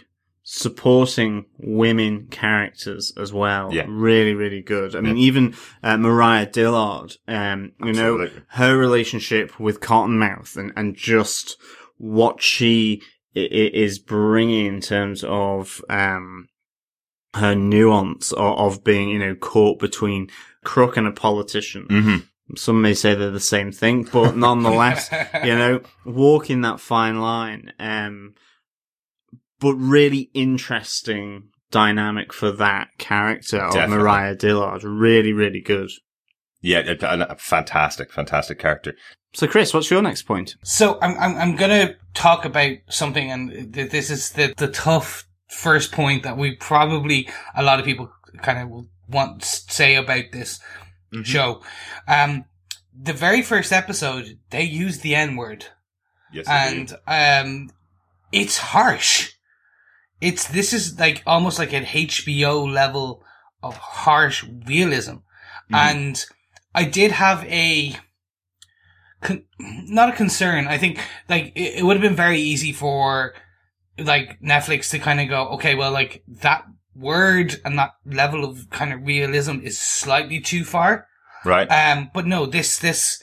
supporting women characters as well. Yeah. Really, really good. I mean, even uh, Mariah Dillard, um, you know, her relationship with Cottonmouth and, and just what she is bringing in terms of, um, her nuance of, of being, you know, caught between crook and a politician. Mhm. Some may say they're the same thing, but nonetheless, you know, walking that fine line. Um, but really interesting dynamic for that character of Definitely. Mariah Dillard. Really, really good. Yeah, a, a- a fantastic, fantastic character. So, Chris, what's your next point? So I'm I'm I'm gonna talk about something, and th- this is the the tough first point that we probably a lot of people kind of will want to say about this show. Um, the very first episode they used the N word, Yes, and um, it's harsh. It's this is like almost like an HBO level of harsh realism, and I did have a con- not a concern. I think like it, it would have been very easy for like Netflix to kind of go, okay, well, like that word and that level of kind of realism is slightly too far. right. Um, but no, this, this,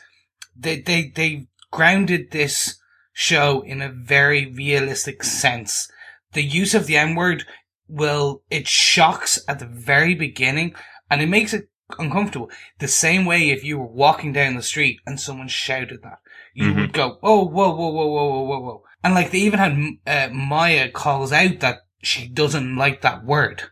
they, they, they grounded this show in a very realistic sense. The use of the N word will, it shocks at the very beginning and it makes it uncomfortable. The same way if you were walking down the street and someone shouted that, you Mhm. would go, oh, whoa, whoa, whoa, whoa, whoa, whoa, whoa. And like they even had, uh, Mariah calls out that she doesn't like that word.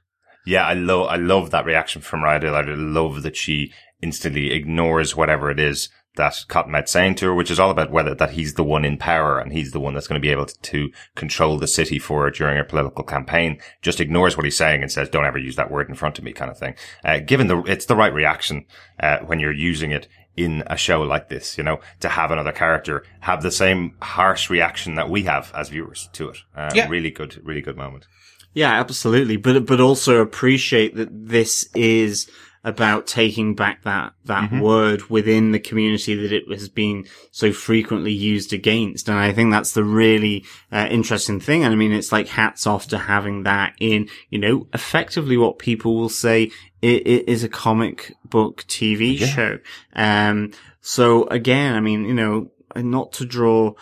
Yeah, I love, I love that reaction from Dillard. I love that she instantly ignores whatever it is that Cottonmouth's saying to her, which is all about whether that he's the one in power and he's the one that's going to be able to, to control the city for her during her political campaign. Just ignores what he's saying and says, "Don't ever use that word in front of me," kind of thing. Uh, given the, it's the right reaction uh, when you're using it in a show like this, you know, to have another character have the same harsh reaction that we have as viewers to it. Uh, Yeah. Really good, really good moment. Yeah, absolutely. But, but also appreciate that this is about taking back that, that word within the community that it has been so frequently used against. And I think that's the really uh, interesting thing. And I mean, it's like hats off to having that in, you know, effectively what people will say it, it is a comic book TV show. Um, so again, I mean, you know, not to draw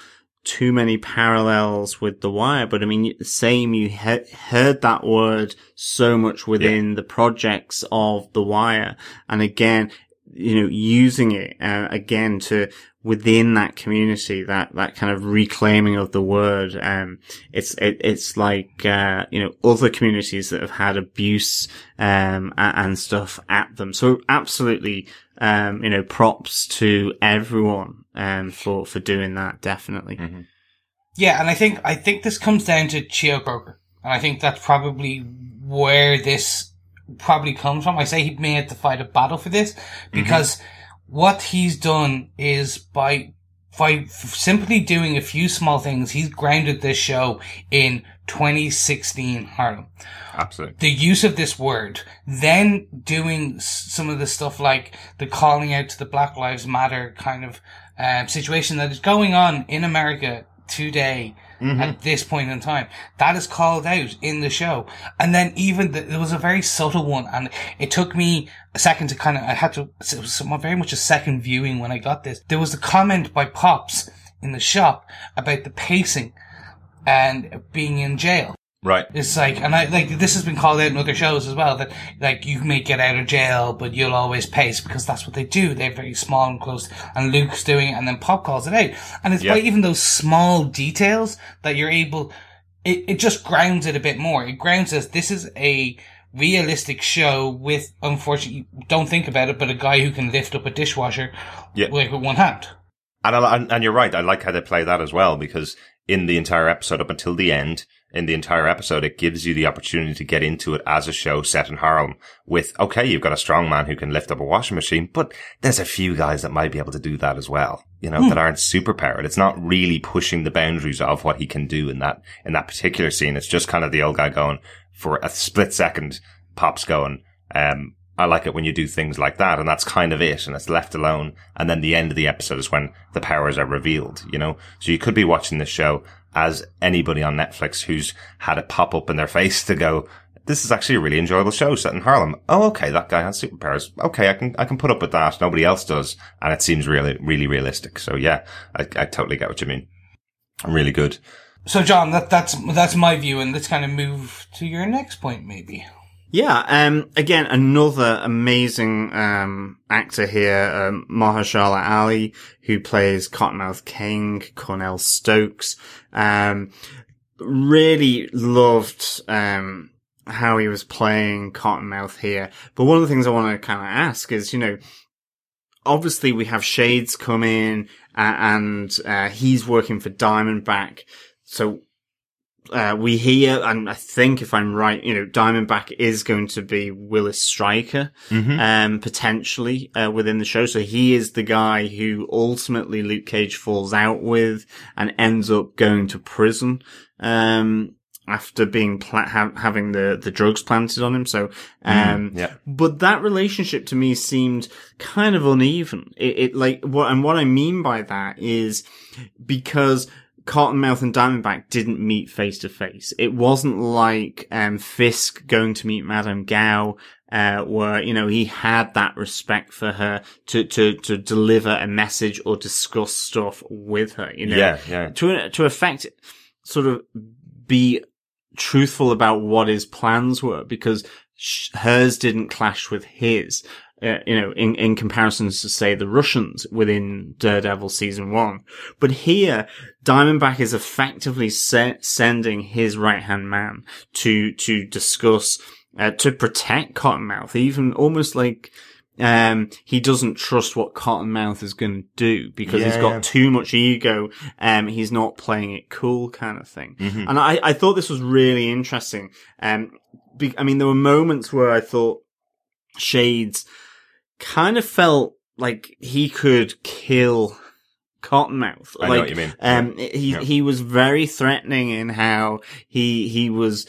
too many parallels with The Wire, but I mean, the same, you he- heard that word so much within the projects of The Wire. And again, you know, using it, uh, again to, within that community, that, that kind of reclaiming of the word, um, it's, it, it's like, uh, you know, other communities that have had abuse, um, and stuff at them. So absolutely, um, you know, props to everyone, um, for, for doing that, definitely. Yeah, and I think I think this comes down to Cheo Coker, and I think that's probably where this probably comes from. I say he may have to fight a battle for this because what he's done is by by simply doing a few small things, he's grounded this show in 2016 Harlem Absolutely. the use of this word, then doing some of the stuff like the calling out to the Black Lives Matter kind of um, situation that is going on in America today at this point in time. That is called out in the show. And then even the, there was a very subtle one and it took me a second to kind of, I had to, it was very much a second viewing when I got this. There was a comment by Pops in the shop about the pacing and being in jail. Right. It's like, and I like this has been called out in other shows as well that like you may get out of jail, but you'll always pace because that's what they do. They're very small and close, and Luke's doing it, and then Pop calls it out, and it's by even those small details that you're able. It it just grounds it a bit more. It grounds us. This is a realistic show with, unfortunately, don't think about it, but a guy who can lift up a dishwasher Yeah. like with one hand. And, I, and and you're right. I like how they play that as well because in the entire episode up until the end, in the entire episode, it gives you the opportunity to get into it as a show set in Harlem with, okay, you've got a strong man who can lift up a washing machine, but there's a few guys that might be able to do that as well, you know, that aren't super powered. It's not really pushing the boundaries of what he can do in that, in that particular scene. It's just kind of the old guy going for a split second, pops going, um, I like it when you do things like that, and that's kind of it, and it's left alone. And then the end of the episode is when the powers are revealed, you know? So you could be watching this show as anybody on Netflix who's had it pop up in their face to go, this is actually a really enjoyable show set in Harlem. Oh, okay, that guy has superpowers. Okay, I can, I can put up with that. Nobody else does. And it seems really, really realistic. So yeah, I, I totally get what you mean. I'm Really good. So, John, that, that's, that's my view, and let's kind of move to your next point, maybe. Yeah, um, again, another amazing, um, actor here, um, Mahershala Ali, who plays Cottonmouth King, Cornell Stokes. Um, really loved, um, how he was playing Cottonmouth here. But one of the things I want to kind of ask is, you know, obviously we have Shades come in, and, uh, he's working for Diamondback. So uh, we hear, and I think if I'm right, you know, Diamondback is going to be Willis Stryker, um, potentially, uh, within the show. So he is the guy who ultimately Luke Cage falls out with and ends up going to prison, um, after being pla- ha- having the, the drugs planted on him. So, um, Yeah. but that relationship to me seemed kind of uneven. It, it like what, and what I mean by that is because Cottonmouth and Diamondback didn't meet face to face. It wasn't like, um, Fisk going to meet Madame Gao, uh, where, you know, he had that respect for her to, to, to deliver a message or discuss stuff with her, you know? Yeah, yeah. To, to affect, sort of be truthful about what his plans were because sh- hers didn't clash with his. Uh, you know, in, in comparisons to say the Russians within Daredevil season one. But here, Diamondback is effectively se- sending his right hand man to, to discuss, uh, to protect Cottonmouth, even almost like, um, he doesn't trust what Cottonmouth is going to do because he's got yeah. too much ego. Um, he's not playing it cool kind of thing. Mm-hmm. And I, I thought this was really interesting. Um, be, I mean, there were moments where I thought Shades kind of felt like he could kill Cottonmouth. I know what you mean. Um, he, Yeah. he was very threatening in how he, he was,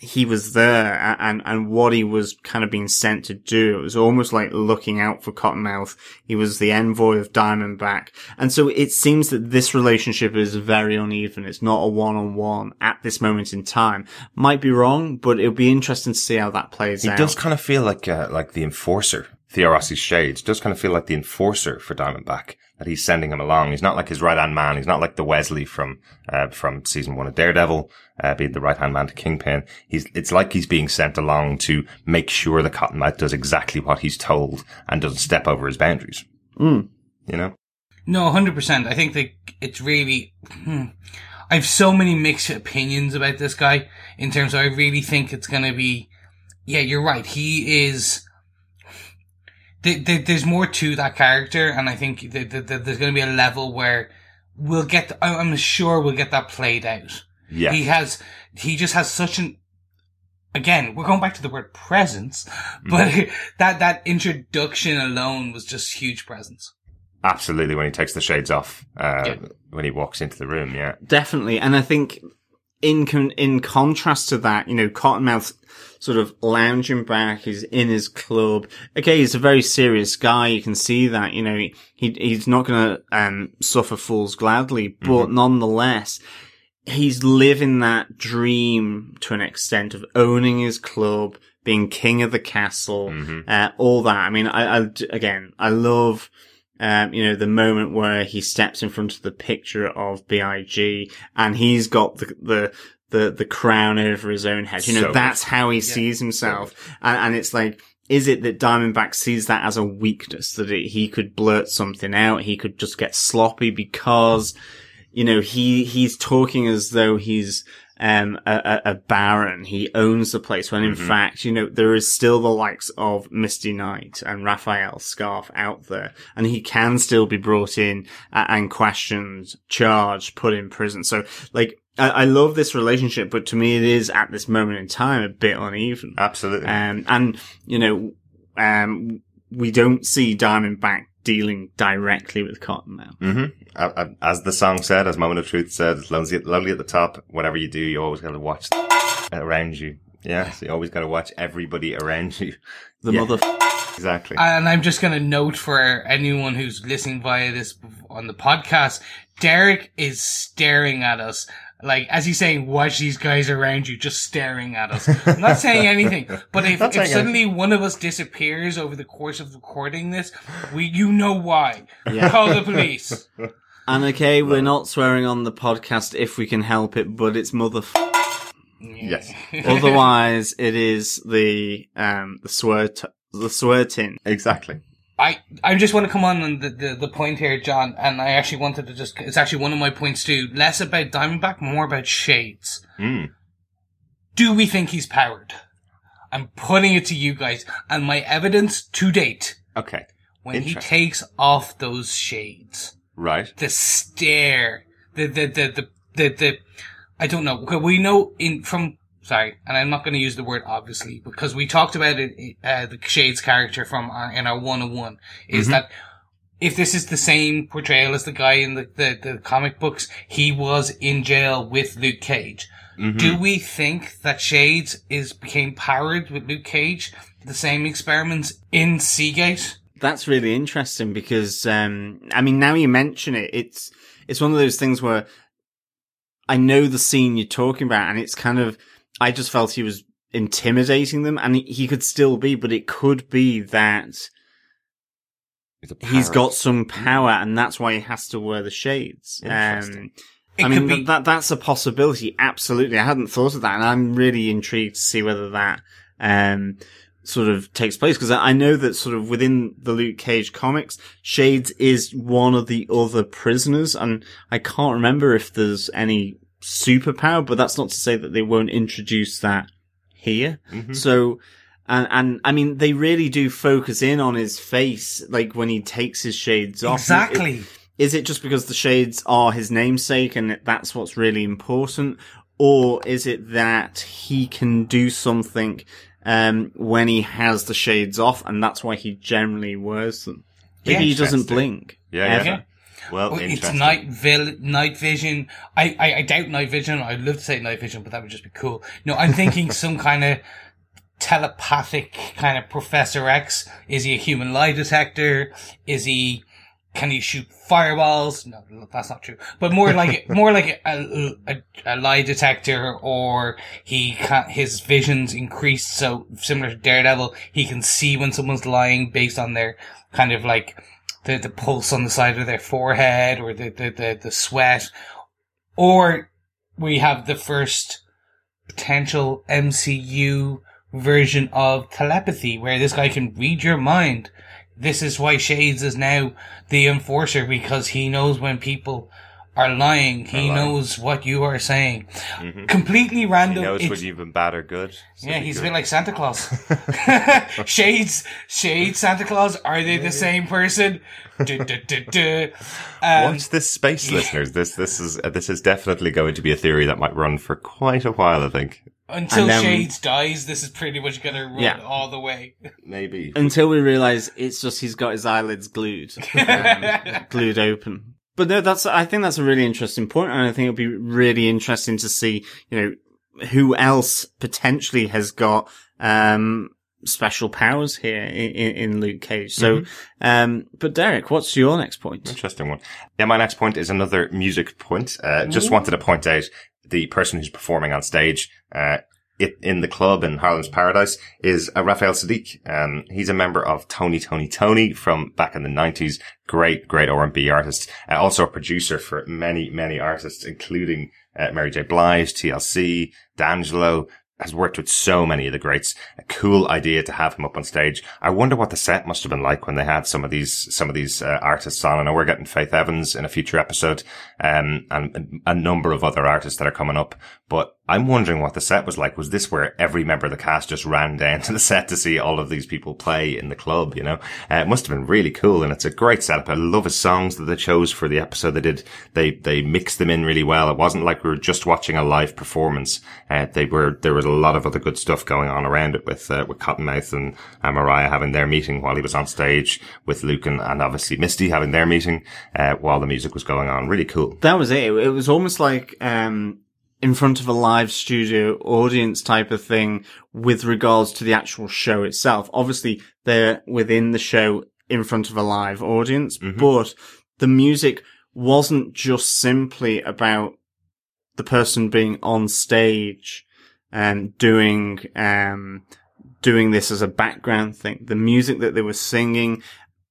he was there and, and what he was kind of being sent to do. It was almost like looking out for Cottonmouth. He was the envoy of Diamondback. And so it seems that this relationship is very uneven. It's not a one-on-one at this moment in time. Might be wrong, but it'll be interesting to see how that plays He out. He does kind of feel like uh, like the enforcer. Theo Rossi's Shades does kind of feel like the enforcer for Diamondback that he's sending him along. He's not like his right hand man. He's not like the Wesley from uh, from season one of Daredevil, uh, being the right hand man to Kingpin. He's it's like he's being sent along to make sure the Cottonmouth does exactly what he's told and doesn't step over his boundaries. Mm. You know, No, hundred percent. I think that it's really. Hmm, I have so many mixed opinions about this guy in terms of I really think it's going to be. Yeah, you're right. He is. Th- th- there's more to that character, and I think th- th- th- there's going to be a level where we'll get. I- I'm sure we'll get that played out. yeah, He has. He just has such an. Again, we're going back to the word presence, but that that introduction alone was just huge presence. absolutely. When he takes the shades off, uh, Yeah. when he walks into the room, yeah, Definitely. And I think in con- in contrast to that, you know, Cottonmouth sort of lounging back, he's in his club. Okay, he's a very serious guy. You can see that, you know, he, he he's not going to um, suffer fools gladly, but nonetheless, he's living that dream to an extent of owning his club, being king of the castle, uh, all that. I mean, I, I again, I love, um, you know, the moment where he steps in front of the picture of Big and he's got the, the, the, the crown over his own head. You know, So that's how he sees himself. And, and it's like, is it that Diamondback sees that as a weakness that it, he could blurt something out? He could just get sloppy because you know, he, he's talking as though he's, um, a, a, a baron. He owns the place when in fact, you know, there is still the likes of Misty Knight and Rafael Scarfe out there and he can still be brought in and questioned, charged, put in prison. So like, I, I love this relationship, but to me it is at this moment in time a bit uneven. Absolutely. Um, and, you know, um, we don't see Diamondback dealing directly with Cottonmouth. hmm As the song said, as Moment of Truth said, it's lonely, lonely at the top. Whatever you do, you always got to watch around you. Yeah, so you always got to watch everybody around you. The Yeah. mother, Exactly. And I'm just going to note for anyone who's listening via this on the podcast, Derek is staring at us. Like, as he's saying, watch these guys around you just staring at us. I'm not saying anything, but if, if saying suddenly one of us disappears over the course of recording this, we, you know why. Yeah. Call the police. and okay, we're not swearing on the podcast if we can help it, but it's mother. yes. Otherwise, it is the um the swear t- the swear tin. Exactly. I, I just want to come on the, the, the point here, John, and I actually wanted to just, it's actually one of my points too, less about Diamondback, more about Shades. Mm. Do we think he's powered? I'm putting it to you guys, and my evidence to date, Okay. when he takes off those shades, Right. the stare, the, the, the, the, the, the I don't know, we know in, from, sorry, and I'm not going to use the word obviously, because we talked about it, uh, the Shades character from our, in our 101, is that if this is the same portrayal as the guy in the, the, the comic books, he was in jail with Luke Cage. Do we think that Shades is became powered with Luke Cage? The same experiments in Seagate? That's really interesting because um I mean now you mention it, it's it's one of those things where I know the scene you're talking about, and it's kind of I just felt he was intimidating them, and he, could still be, but it could be that he's got some power, and that's why he has to wear the shades. Um, I mean, be. th- that that's a possibility. Absolutely, I hadn't thought of that, and I'm really intrigued to see whether that um sort of takes place because I know that sort of within the Luke Cage comics, Shades is one of the other prisoners, and I can't remember if there's any superpower, but that's not to say that they won't introduce that here. Mhm. So. And, and I mean, they really do focus in on his face, like when he takes his shades off. Exactly. is it just because the shades are his namesake and that's what's really important? Or is it that he can do something, um, when he has the shades off and that's why he generally wears them? Maybe Yeah. he doesn't blink. Yeah, yeah. Well, it's night vil- night vision. I, I, I doubt night vision. I'd love to say night vision, but that would just be cool. No, I'm thinking some kind of telepathic kind of Professor X. Is he a human lie detector? Is he, can he shoot fireballs? No, that's not true. But more like, more like a, a, a lie detector or he can his visions increased. So similar to Daredevil, he can see when someone's lying based on their kind of like, the, the pulse on the side of their forehead or the, the, the, the sweat. Or we have the first potential MCU version of telepathy where this guy can read your mind. This is why Shades is now the enforcer because he knows when people are lying. He lying. knows what you are saying. Completely random. He knows It's- when you've been bad or good. So yeah, be he's a good. bit like Santa Claus. Shades, Shades, Santa Claus. Are they the same person? Du. Um, Watch this space, listeners. This this is uh, this is definitely going to be a theory that might run for quite a while. I think until then- Shades dies, this is pretty much gonna run Yeah. all the way. maybe. Until we realize it's just he's got his eyelids glued, um, glued open. But no, that's, I think that's a really interesting point, and I think it'll be really interesting to see, you know, who else potentially has got, um, special powers here in, in, Luke Cage. So, um, but Derek, what's your next point? Interesting one. Yeah, my next point is another music point. Uh, just wanted to point out the person who's performing on stage, uh, it, in the club in Harlem's Paradise is uh, Raphael Saadiq. Um, he's a member of Tony Toni Toné from back in the nineties. Great, great R&B artist. Uh, also a producer for many, many artists, including uh, Mary J. Blige, TLC, D'Angelo, has worked with so many of the greats. A cool idea to have him up on stage. I wonder what the set must have been like when they had some of these, some of these uh, artists on. I know we're getting Faith Evans in a future episode, um, and a number of other artists that are coming up. But I'm wondering what the set was like. Was this where every member of the cast just ran down to the set to see all of these people play in the club? You know, uh, it must have been really cool, and it's a great setup. I love his songs that they chose for the episode. They did they they mixed them in really well. It wasn't like we were just watching a live performance. Uh, they were there was a lot of other good stuff going on around it with uh, with Cottonmouth and uh, Mariah having their meeting while he was on stage with Luke and, and obviously Misty having their meeting uh, while the music was going on. Really cool. That was it. It was almost like, um, in front of a live studio audience type of thing with regards to the actual show itself. Obviously, they're within the show in front of a live audience, but the music wasn't just simply about the person being on stage and doing, um, doing this as a background thing. The music that they were singing,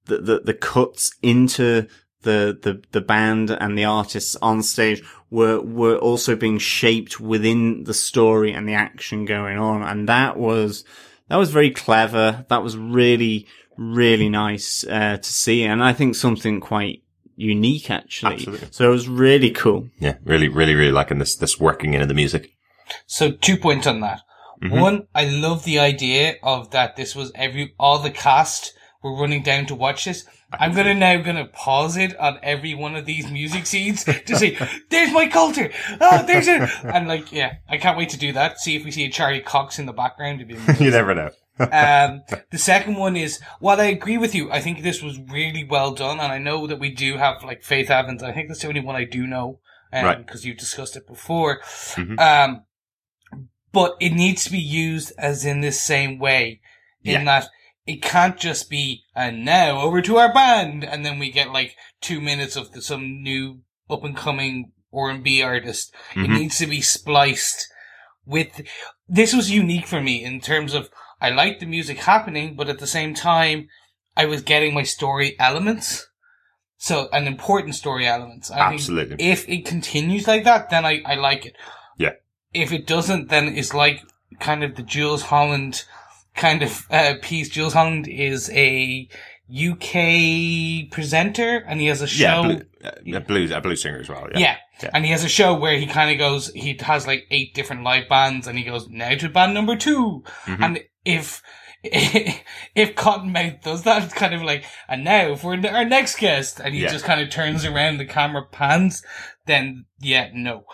the, the, the cuts into the, the, the band and the artists on stage were, were also being shaped within the story and the action going on. And that was, that was very clever. That was really, really nice, uh, to see. And I think something quite unique actually. Absolutely. So it was really cool. Yeah, really, really, really liking this this working into the music. So two points on that. One, I love the idea of that this was every, all the cast were running down to watch this. I'm gonna now gonna pause it on every one of these music scenes to say, there's Mike Colter! Oh, there's it! And like, yeah, I can't wait to do that. See if we see a Charlie Cox in the background. Be you never know. Um, the second one is, while I agree with you, I think this was really well done, and I know that we do have like Faith Evans. I think that's the only one I do know, um, Right. because you discussed it before. Mhm. Um, but it needs to be used as in this same way, in Yeah. that it can't just be, and now over to our band, and then we get like two minutes of the, some new up and coming R&B artist. It Mhm. needs to be spliced with, this was unique for me in terms of, I liked the music happening, but at the same time, I was getting my story elements. So, an important story elements. I think Absolutely. if it continues like that, then I, I like it. Yeah. If it doesn't, then it's like kind of the Jools Holland kind of uh, piece. Jools Holland is a UK presenter and he has a show. Yeah, blue, uh, a blues, a blues singer as well. Yeah. Yeah. Yeah. And he has a show where he kind of goes, he has like eight different live bands and he goes, now to band number 2 Mm-hmm. And if, if Cottonmouth does that, it's kind of like, and now for our next guest, and he Yeah. just kind of turns around, the camera pans, then yeah, no.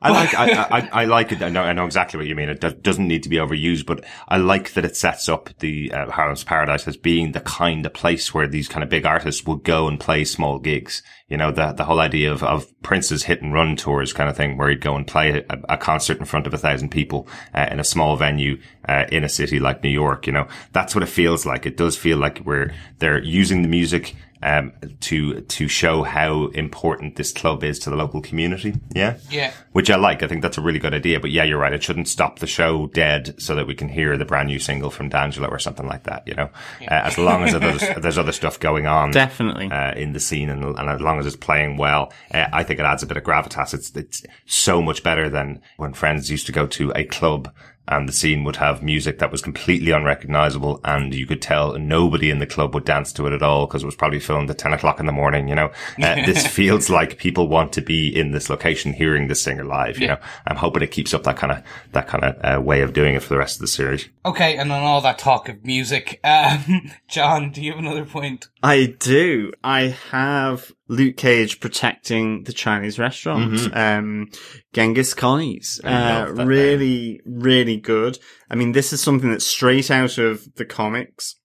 I like, I, I, I like it. I know, I know exactly what you mean. It do- doesn't need to be overused, but I like that it sets up the uh, Harlem's Paradise as being the kind of place where these kind of big artists would go and play small gigs. You know, the, the whole idea of, of Prince's hit and run tours kind of thing where he'd go and play a, a concert in front of a thousand people uh, in a small venue uh, in a city like New York. You know, that's what it feels like. It does feel like we're, they're using the music um, to to show how important this club is to the local community. Yeah, Yeah. which I like. I think that's a really good idea. But yeah, you're right. It shouldn't stop the show dead so that we can hear the brand new single from D'Angelo or something like that. You know, uh, as long as there's, there's other stuff going on. Definitely. Uh, in the scene and, and as long as it's playing well, uh, I think it adds a bit of gravitas. It's, it's so much better than when friends used to go to a club and the scene would have music that was completely unrecognizable and you could tell nobody in the club would dance to it at all because it was probably filmed at 10 o'clock in the morning, you know. Uh, this feels like people want to be in this location hearing the singer live, you know. I'm hoping it keeps up that kind of, that kind of uh, way of doing it for the rest of the series. Okay, and on all that talk of music, um, John, do you have another point? I do. I have Luke Cage protecting the Chinese restaurant. Um, Genghis Khan's. Mm-hmm. Uh, really, really good. I mean, this is something that's straight out of the comics.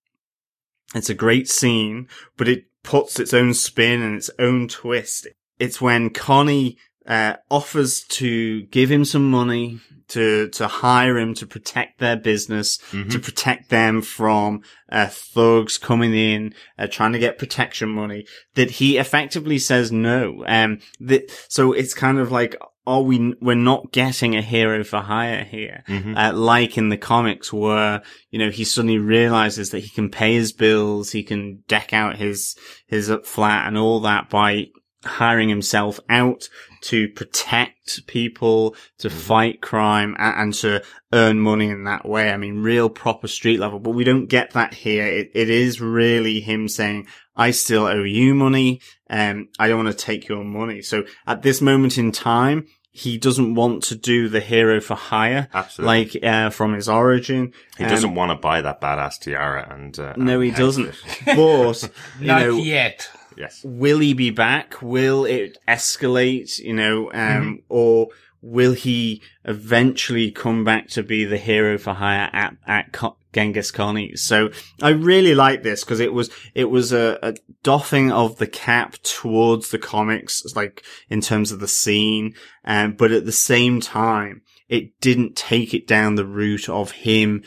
It's a great scene, but it puts its own spin and its own twist. It's when Connie, uh, offers to give him some money to, to hire him to protect their business, to protect them from, uh, thugs coming in, uh, trying to get protection money, that he effectively says no. Um, that, so it's kind of like, are we, we're not getting a hero for hire here. Uh, like in the comics where, you know, he suddenly realizes that he can pay his bills, he can deck out his, his flat and all that by hiring himself out to protect people, to fight crime, and, and to earn money in that way. I mean, real proper street level, but we don't get that here. It, it is really him saying, I still owe you money. Um, I don't want to take your money. So at this moment in time, he doesn't want to do the hero for hire, Absolutely. like uh, from his origin. He Um, doesn't want to buy that badass tiara, and uh, No, he doesn't. exit. But you Not know, yet. Yes. will he be back? Will it escalate? You know, um, Mm-hmm. or will he eventually come back to be the hero for hire at at Genghis Khan? So I really like this because it was it was a, a doffing of the cap towards the comics, like in terms of the scene, um, but at the same time, it didn't take it down the route of him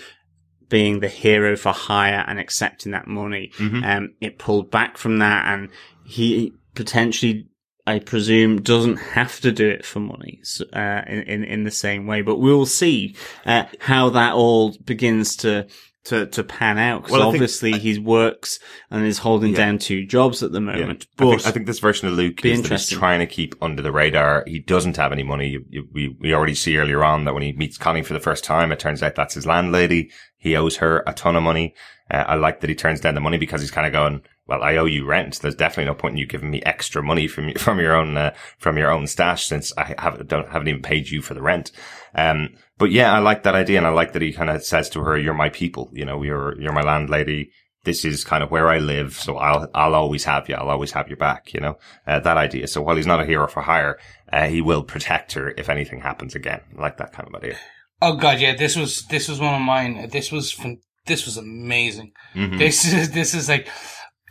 being the hero for hire and accepting that money. Mhm. Um, it pulled back from that and he potentially, I presume, doesn't have to do it for money, uh, in, in, in the same way, but we'll see, uh, how that all begins to, to, to pan out. Cause Well, I think- obviously he works and is holding Yeah. down two jobs at the moment, I but think, I think this version of Luke is that he's trying to keep under the radar. He doesn't have any money. You, you, we, we already see earlier on that when he meets Connie for the first time, it turns out that's his landlady. He owes her a ton of money. Uh, I like that he turns down the money because he's kind of going, well, I owe you rent. There's definitely no point in you giving me extra money from your, from your own, uh, from your own stash since I haven't, don't, haven't even paid you for the rent. Um, but yeah, I like that idea. And I like that he kind of says to her, you're my people. You know, you're, you're my landlady. This is kind of where I live. So I'll, I'll always have you. I'll always have your back, you know, uh, that idea. So while he's not a hero for hire, uh, he will protect her if anything happens again. I like that kind of idea. Oh god, yeah, this was this was one of mine. This was fan- this was amazing. Mhm. This is this is like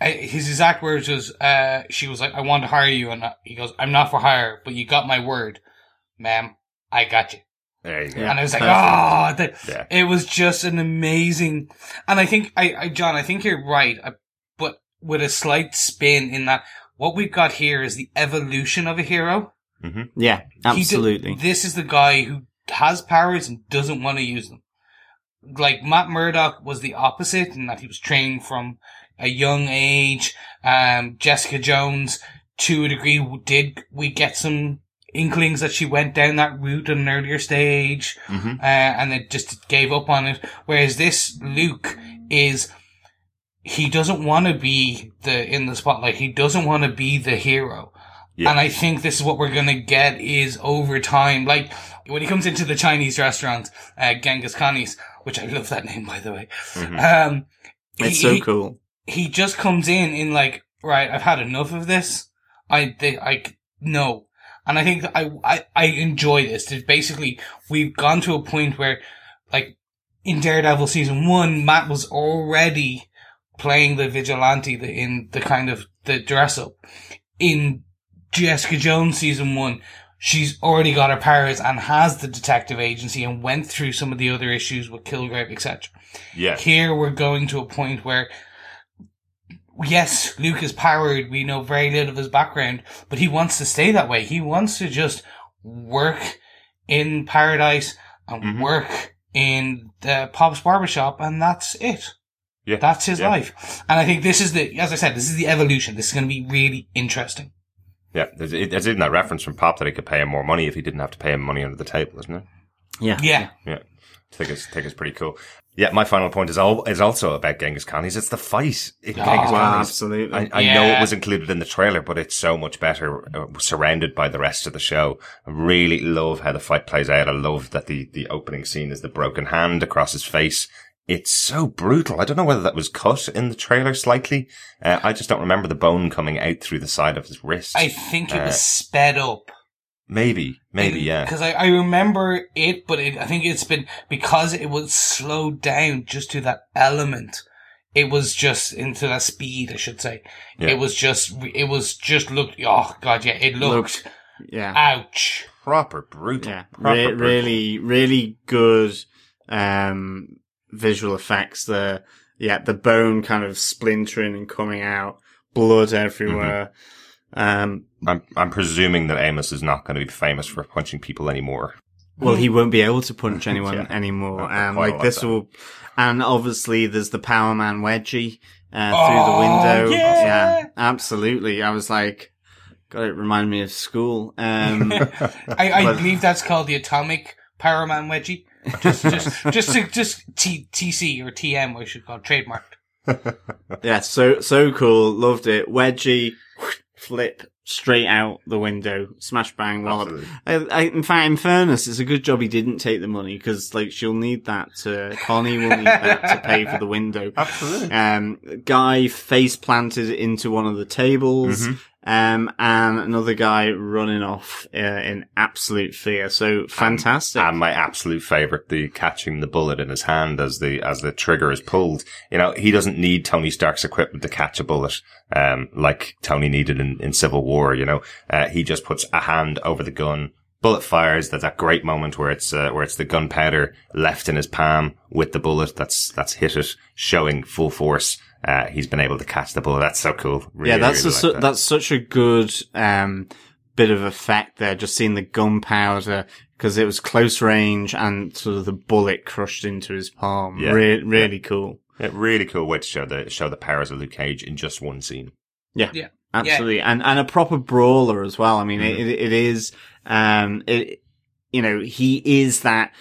his exact words was uh she was like I want to hire you and he goes I'm not for hire but you got my word, ma'am. I got you. There you go. And I was like, oh, the, Yeah. it was just an amazing. And I think, I, I John, I think you're right, uh, but with a slight spin in that what we've got here is the evolution of a hero. yeah, He did- absolutely. this is the guy who has powers and doesn't want to use them. Like Matt Murdock was the opposite in that he was trained from a young age. Um, Jessica Jones, to a degree, did we get some inklings that she went down that route at an earlier stage, Mhm. uh, and it just gave up on it. Whereas this Luke is, he doesn't want to be the in the spotlight. He doesn't want to be the hero. Yeah. And I think this is what we're gonna get is over time, like when he comes into the Chinese restaurant, uh, Genghis Khan's, which I love that name by the way. Um, It's he- so he- cool. he just comes in in like, right, I've had enough of this. I, they, I, no. And I think I, I, I enjoy this. There's basically, we've gone to a point where, like, in Daredevil season one, Matt was already playing the vigilante in the kind of the dress up. In Jessica Jones season one, she's already got her powers and has the detective agency and went through some of the other issues with Kilgrave, etc. Yeah. Here we're going to a point where, yes, Luke is powered. We know very little of his background, but he wants to stay that way. He wants to just work in paradise and Mhm. work in the Pop's barbershop, and that's it. Yeah. That's his Yeah. life. And I think this is the, as I said, this is the evolution. This is going to be really interesting. Yeah. There's, it- there's even that reference from Pop that he could pay him more money if he didn't have to pay him money under the table, isn't it? Yeah. Yeah. Yeah. I think it's, I think it's pretty cool. Yeah, my final point is all is also about Genghis Khan. Is it's the fight in Genghis Khan. absolutely. I, I know it was included in the trailer, but it's so much better uh, surrounded by the rest of the show. I really love how the fight plays out. I love that the, the opening scene is the broken hand across his face. It's so brutal. I don't know whether that was cut in the trailer slightly. Uh, I just don't remember the bone coming out through the side of his wrist. I think it was Uh, sped up. Maybe, maybe, yeah. Because I, I remember it, but it, I think it's been because it was slowed down just to that element. It was just into that speed, I should say. Yeah. It was just, it was just looked. Oh god, yeah, it looked. yeah. Ouch. Proper brutal. Yeah, Proper Re- brutal. really, really good um, visual effects. The yeah, the bone kind of splintering and coming out, blood everywhere. Mm-hmm. Um, I'm, I'm presuming that Amos is not going to be famous for punching people anymore. well, he won't be able to punch anyone Yeah. anymore. I Um, like like this that. will, and obviously there's the Power Man wedgie uh, Oh, through the window. yeah. absolutely. I was like, God, it reminded me of school. Um, I, I believe that's called the Atomic Power Man Wedgie. Just, just, just, to, just T, TC or TM, we should call it, trademarked. yeah, so, so cool. Loved it. Wedgie, flip, straight out the window, smash bang wallop. I, I, in fact, in fairness, it's a good job he didn't take the money because, like, she'll need that to, Connie will need that to pay for the window. Absolutely. Um, guy face planted into one of the tables. Um, and another guy running off uh, in absolute fear. So fantastic. And my absolute favorite, the catching the bullet in his hand as the, as the trigger is pulled. You know, he doesn't need Tony Stark's equipment to catch a bullet, um, like Tony needed in, in Civil War, you know. Uh, he just puts a hand over the gun, bullet fires. There's that great moment where it's, uh, where it's the gunpowder left in his palm with the bullet that's, that's hit it, showing full force. Uh, he's been able to catch the ball. That's so cool. Really, yeah, that's really a, like that. that's such a good um bit of effect there. Just seeing the gunpowder because it was close range and sort of the bullet crushed into his palm. Yeah. Re- really cool. Yeah, really cool way to show the show the powers of Luke Cage in just one scene. Yeah, Yeah. absolutely, and and a proper brawler as well. I mean, Mm-hmm. it, it is, um, it, you know, he is that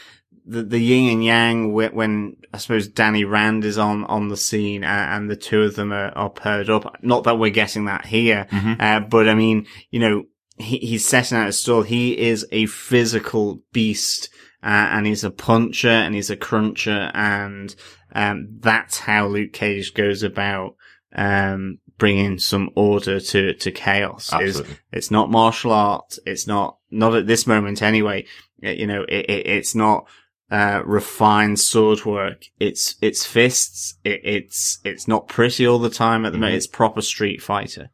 the the yin and yang whe- when I suppose Danny Rand is on on the scene and, and the two of them are, are paired up. Not that we're getting that here, Mm-hmm. uh, but I mean, you know, he, he's setting out a stall. He is a physical beast. Uh, and he's a puncher and he's a cruncher and, um, that's how Luke Cage goes about, um, bringing some order to, to chaos. Absolutely. it's not martial art. It's not, not at this moment anyway. Uh, You know, it, it, it's not, uh, refined sword work. It's, it's fists. It, it's, it's not pretty all the time at the moment. It's proper street fighter,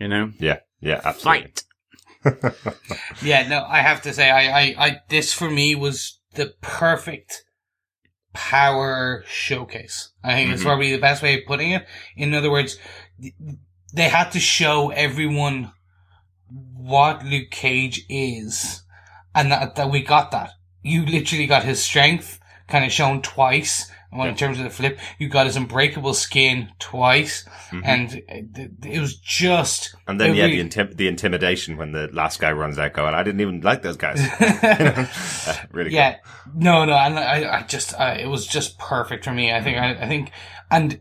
you know? Yeah, yeah, absolutely. Fight. Yeah, no, I have to say, I, I, I, this for me was the perfect power showcase. I think it's probably the best way of putting it. In other words, they had to show everyone what Luke Cage is, and that, that we got that. You literally got his strength kind of shown twice. And when in terms of the flip, you got his unbreakable skin twice, and it, it was just. And then yeah, really- the intim- the intimidation when the last guy runs out, going, "I didn't even like those guys." Uh, really, cool. Yeah, no, no, and I, I just, uh, it was just perfect for me. I think, I, I think, and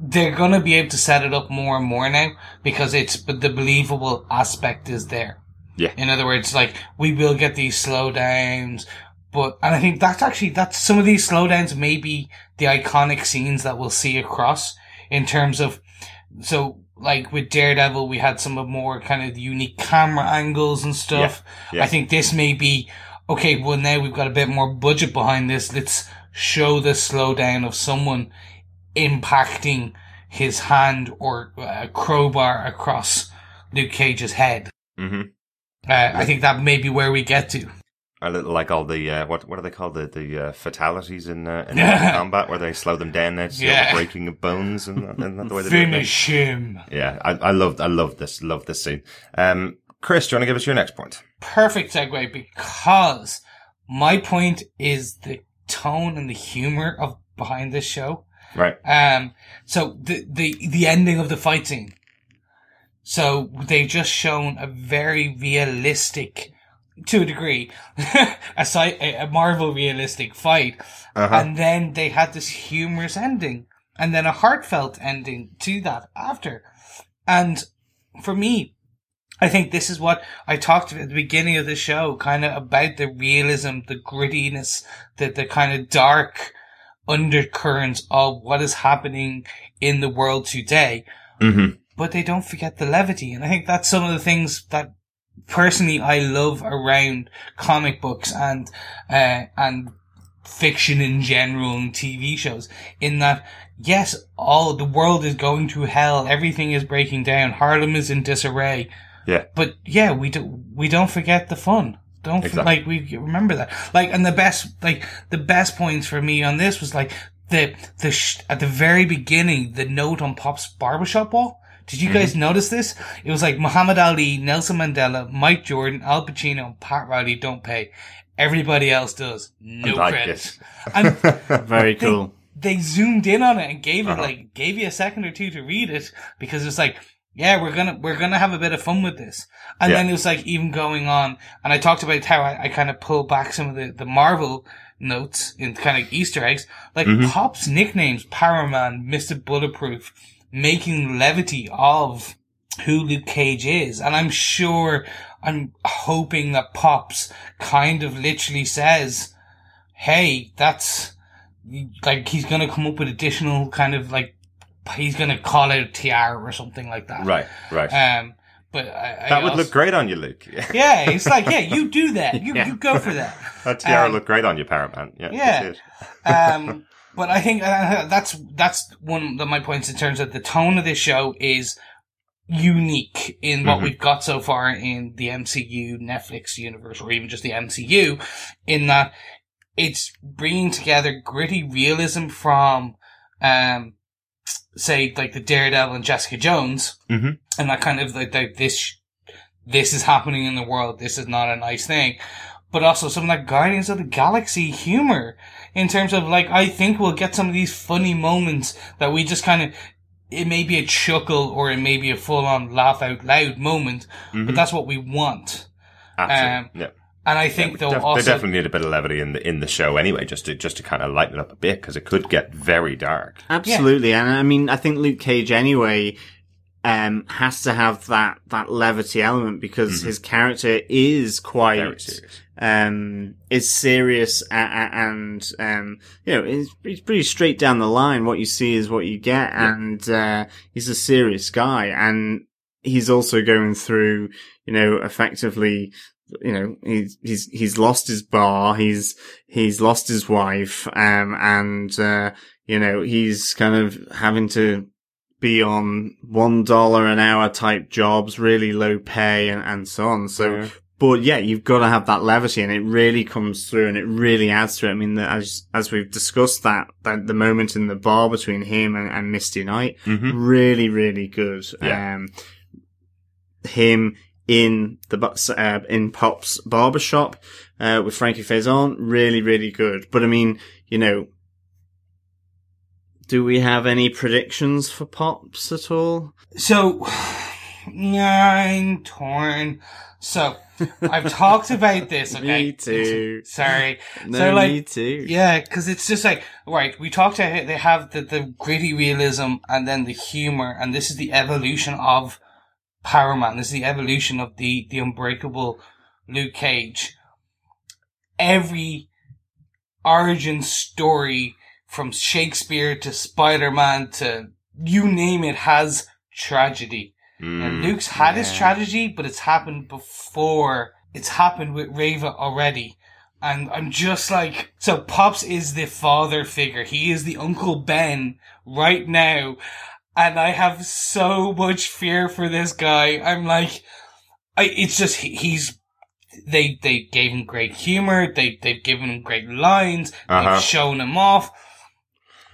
they're gonna be able to set it up more and more now because it's, but the believable aspect is there. Yeah. In other words, like we will get these slowdowns, but and I think that's actually that's some of these slowdowns may be the iconic scenes that we'll see across in terms of so like with Daredevil we had some of more kind of unique camera angles and stuff. Yeah, yeah. I think this may be okay, well now we've got a bit more budget behind this. Let's show the slowdown of someone impacting his hand or a crowbar across Luke Cage's head. hmm Uh, I think that may be where we get to. I li- like all the uh, what what are they called the the uh, fatalities in, uh, in combat where they slow them down see Yeah. the breaking of bones and, and that the way they do it now? Finish him. Yeah, I, I loved I love this love this scene. Um, Chris, do you want to give us your next point? Perfect segue because my point is the tone and the humor of behind this show. Right. Um, so the, the, the ending of the fight scene. So they've just shown a very realistic, to a degree, a, sci- a Marvel realistic fight. Uh-huh. And then they had this humorous ending and then a heartfelt ending to that after. And for me, I think this is what I talked about at the beginning of the show, kind of about the realism, the grittiness, the, the kind of dark undercurrents of what is happening in the world today. Mm-hmm. But they don't forget the levity. And I think that's some of the things that personally I love around comic books and, uh, and fiction in general and TV shows in that yes, all the world is going to hell. Everything is breaking down. Harlem is in disarray. Yeah. But yeah, we do, we don't forget the fun. Don't Exactly. like we remember that. Like, and the best, like the best points for me on this was like the the sh- at the very beginning, the note on Pop's barbershop wall. Did you guys notice this? It was like Muhammad Ali, Nelson Mandela, Mike Jordan, Al Pacino, and Pat Riley don't pay. Everybody else does. No like credit. Very cool. they zoomed in on it and gave it Uh-huh. like gave you a second or two to read it because it's like yeah, we're gonna we're gonna have a bit of fun with this. And Yeah. then it was like even going on, and I talked about how I, I kind of pulled back some of the the Marvel notes in kind of Easter eggs, like Mm-hmm. Pop's nicknames, Power Man, Mister Bulletproof, making levity of who Luke Cage is, and I'm sure, I'm hoping that Pops kind of literally says, "Hey, that's." Like he's gonna come up with additional kind of like he's gonna call out Tiara or something like that. Right, right. Um, but I, I that would also- look great on you, Luke. Yeah, it's like yeah, you do that. You you go for that. that tiara Um, looked great on you, Power Man. Yeah, yeah. Um, but I think uh, that's that's one of my points in terms of the tone of this show is unique in what Mhm. we've got so far in the MCU Netflix universe, or even just the MCU, in that it's bringing together gritty realism from, um, say like the Daredevil and Jessica Jones, Mhm. and that kind of like, like this, this is happening in the world. This is not a nice thing. But also some of that Guardians of the Galaxy humor in terms of like, I think we'll get some of these funny moments that we just kind of, it may be a chuckle or it may be a full on laugh out loud moment, but that's what we want. Absolutely. um, yeah. And I think Def- they'll they also, definitely need a bit of levity in the in the show anyway, just to just to kind of lighten it up a bit because it could get very dark. Absolutely, and I mean, I think Luke Cage anyway um, has to have that that levity element because his character is quite serious. um, is serious a- a- and um, you know, it's, it's pretty straight down the line. What you see is what you get, and uh, he's a serious guy, and he's also going through, you know, effectively. You know, he's, he's, he's lost his bar, he's, he's lost his wife, um, and, uh, you know, he's kind of having to be on one dollar an hour type jobs, really low pay and, and so on. So, Yeah. but yeah, you've got to have that levity and it really comes through and it really adds to it. I mean, the, as, as we've discussed that, that the moment in the bar between him and, and Misty Knight, Mhm. really, really good. Yeah. Um, him in the, uh, in Pop's barbershop, uh, with Frankie Faison, really, really good. But I mean, you know, do we have any predictions for Pops at all? So, I'm torn. So, I've talked about this, okay? Me too. Sorry. No, so, like, me too. Yeah, because it's just like, right, we talked about it, they have the, the gritty realism and then the humor, and this is the evolution of Power Man. This is the evolution of the, the unbreakable Luke Cage. Every origin story from Shakespeare to Spider-Man to you name it has tragedy. And Mm. Luke's had his tragedy, but it's happened before. It's happened with Reva already. And I'm just like, so Pops is the father figure. He is the Uncle Ben right now. And I have so much fear for this guy. I'm like, I, it's just, he, he's, they, they gave him great humor. They, they've given him great lines. Uh-huh. They've shown him off.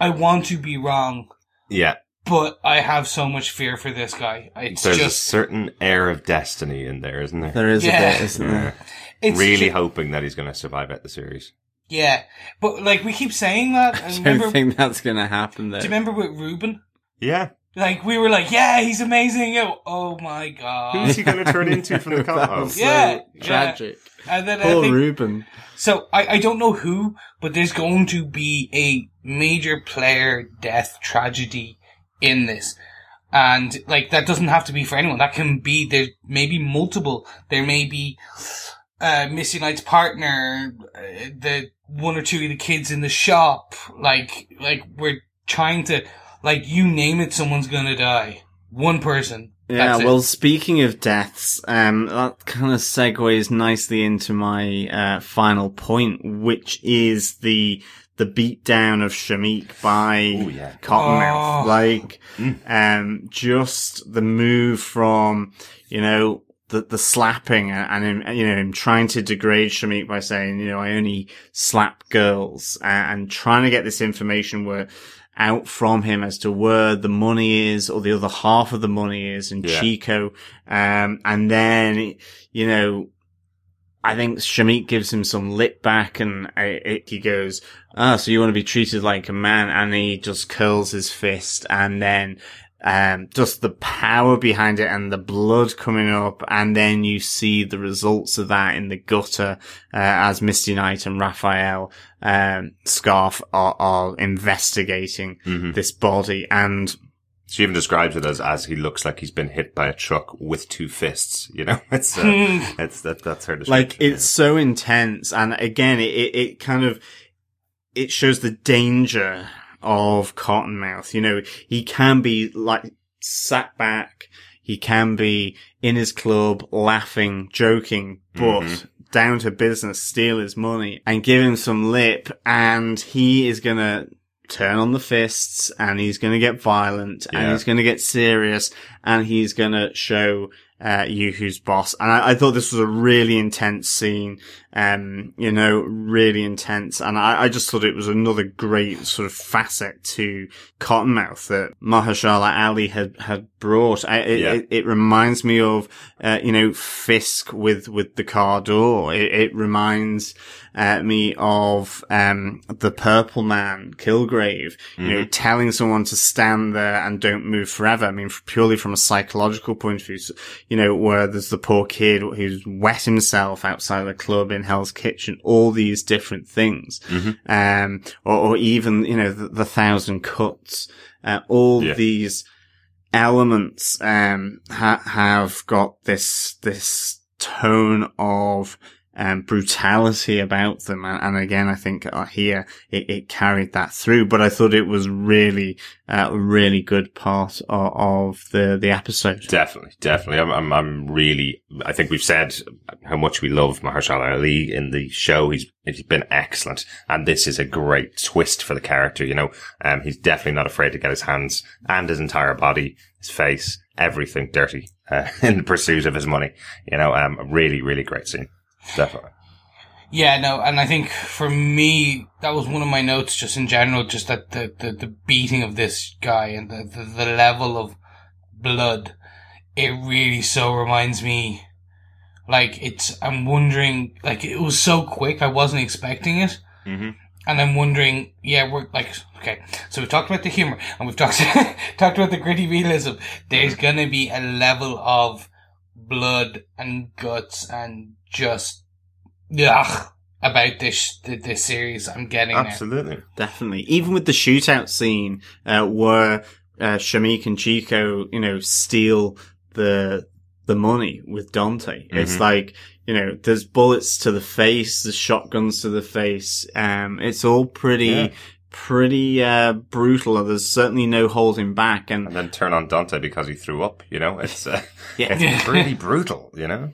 I want to be wrong, Yeah, but I have so much fear for this guy. It's there's a certain air of destiny in there, isn't there? There is Yeah. a bit, isn't there? it's really ju- hoping that he's going to survive out the series. Yeah, but like we keep saying that. I And don't remember, think that's going to happen though. you remember with Ruben? Yeah, Like we were like, yeah, he's amazing. Oh, oh my god! who's he going to turn into from the That comic? Yeah, so yeah. tragic. And then I think Ruben. so. I I don't know who, but there's going to be a major player death tragedy in this. And like that doesn't have to be for anyone. That can be there. May be multiple. There may be uh, Misty Knight's partner, uh, the one or two of the kids in the shop. Like like we're trying to like you name it, someone's gonna die. One person. Yeah, well, speaking of deaths, um, that kind of segues nicely into my uh, final point, which is the the beatdown of Shameek by Ooh, yeah. Cottonmouth. Oh. Like, Mm. um, just the move from, you know, the, the slapping and, and him, you know, him trying to degrade Shameek by saying, you know, I only slap girls and, and trying to get this information where, out from him as to where the money is or the other half of the money is in Yeah. Chico. Um, and then, you know, I think Shameek gives him some lip back and uh, it, he goes, ah, so you want to be treated like a man? And he just curls his fist and then, um, just the power behind it and the blood coming up. And then you see the results of that in the gutter, uh, as Misty Knight and Rafael, um, Scarfe are, are investigating this body. And She even describes it as as he looks like he's been hit by a truck with two fists. You know, it's uh, it's that that's her description. like it's so intense and again it, it, it kind of it shows the danger of cottonmouth you know he can be like sat back he can be in his club laughing joking but down to business steal his money and give him some lip and he is gonna turn on the fists and he's going to get violent and Yeah. he's going to get serious and he's going to show uh, you who's boss. And I, I thought this was a really intense scene, um, you know, really intense. And I, I just thought it was another great sort of facet to Cottonmouth that Mahershala Ali had, had brought. I, it, Yeah. it, it reminds me of, uh, you know, Fisk with, with the car door. It, it reminds, uh, me of, um, the purple man, Kilgrave, you know, telling someone to stand there and don't move forever. I mean, f- purely from a psychological point of view, so, you know, where there's the poor kid who's wet himself outside the club in Hell's Kitchen, all these different things. Um, or, or even, you know, the, the thousand cuts, uh, all Yeah. these elements, um, ha- have got this, this tone of, um, brutality about them. And, and again, I think uh, here it, it carried that through, but I thought it was really, uh, really good part of, of the, the episode. Definitely, definitely. I'm, I'm, I'm really, I think we've said how much we love Mahershala Ali in the show. He's, he's been excellent. And this is a great twist for the character, you know. Um, he's definitely not afraid to get his hands and his entire body, his face, everything dirty, uh, in the pursuit of his money. You know, um, really, really great scene. Definitely. Yeah, no, and I think for me, that was one of my notes just in general, just that the, the, the beating of this guy and the, the, the level of blood, it really so reminds me, like, it's, I'm wondering, like, it was so quick, I wasn't expecting it. Mhm. And I'm wondering, yeah, we're like, okay, so we've talked about the humor and we've talked, talked about the gritty realism. There's gonna be a level of blood and guts and just, ugh, about this, this series I'm getting now. Absolutely. Definitely. Even with the shootout scene, uh, where, uh, Shameek and Chico, you know, steal the, the money with Dante. It's like, you know, there's bullets to the face, there's shotguns to the face. Um, it's all pretty, Yeah. pretty, uh, brutal. There's certainly no holding back. And And then turn on Dante because he threw up, you know, it's, uh, Yeah. it's pretty brutal, you know?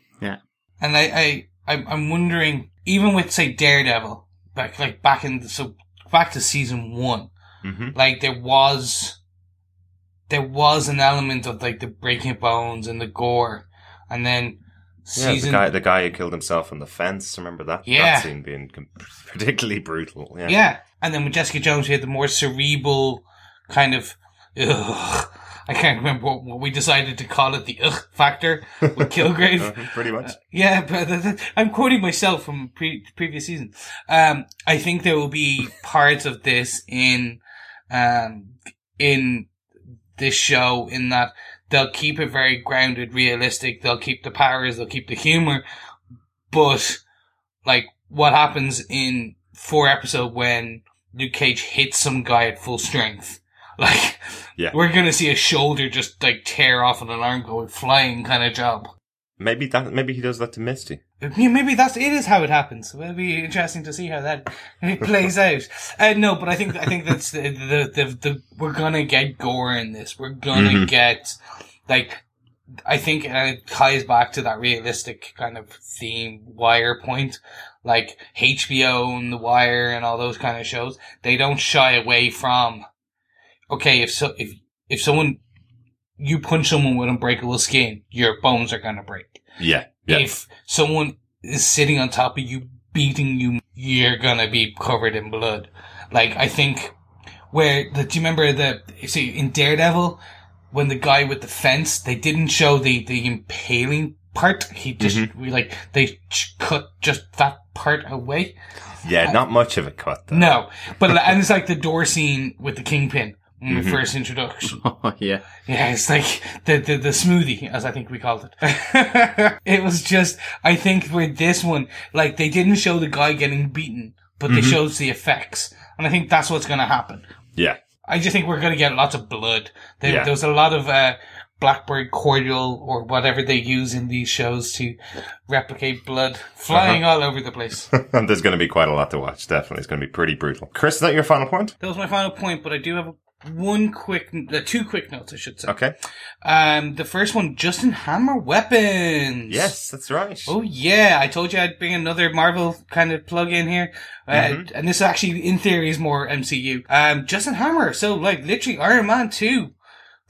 And I, I, I'm- I'm wondering, even with say Daredevil, back like back in the, so back to season one, hmm like there was, there was an element of like the breaking bones and the gore, and then Yeah, the season guy, the guy who killed himself on the fence. Remember that? Yeah. That scene being particularly brutal. Yeah. Yeah. And then with Jessica Jones, we had the more cerebral kind of, ugh, I can't remember what, what we decided to call it, the ugh factor with Kilgrave. Uh, pretty much. yeah, but th- th- I'm quoting myself from pre- previous season. Um, I think there will be parts of this in, um, in this show in that they'll keep it very grounded, realistic. They'll keep the powers, they'll keep the humor, but like what happens in four episode when Luke Cage hits some guy at full strength. Like, Yeah. we're gonna see a shoulder just like tear off and an arm go flying kind of job. Maybe that. Maybe he does that to Misty. Maybe that's it is how it happens. It'll be interesting to see how that plays out. Uh, no, but I think I think that's the the, the the we're gonna get gore in this. We're gonna Mhm. get like I think uh, it ties back to that realistic kind of theme wire point. Like HBO and The Wire and all those kind of shows, they don't shy away from. Okay, if so, if if someone you punch someone with unbreakable skin, your bones are gonna break Yeah. Yeah. if someone is sitting on top of you, beating you, you're gonna be covered in blood. Like, I think, where, the, do you remember the, you see, in Daredevil, when the guy with the fence, they didn't show the, the impaling part, he just, mm-hmm. we like, they ch- cut just that part away. yeah. Not much of a cut. Though. No, but, and it's like the door scene with the kingpin. In the mm-hmm. first introduction. Oh, yeah. Yeah, it's like the, the, the smoothie, as I think we called it. it was just, I think with this one, like they didn't show the guy getting beaten, but they mm-hmm. showed the effects. And I think that's what's going to happen. Yeah. I just think we're going to get lots of blood. There, Yeah. there was a lot of, uh, blackberry cordial or whatever they use in these shows to replicate blood flying uh-huh. all over the place. There's going to be quite a lot to watch. Definitely. It's going to be pretty brutal. Chris, is that your final point? that was my final point, but I do have one quick, uh, two quick notes, I should say. Okay. Um, the first one, Justin Hammer weapons. Yes, that's right. Oh yeah, I told you I'd bring another Marvel kind of plug in here, uh, Mm-hmm. and this actually, in theory, is more MCU. Um, Justin Hammer. So like, literally, Iron Man two.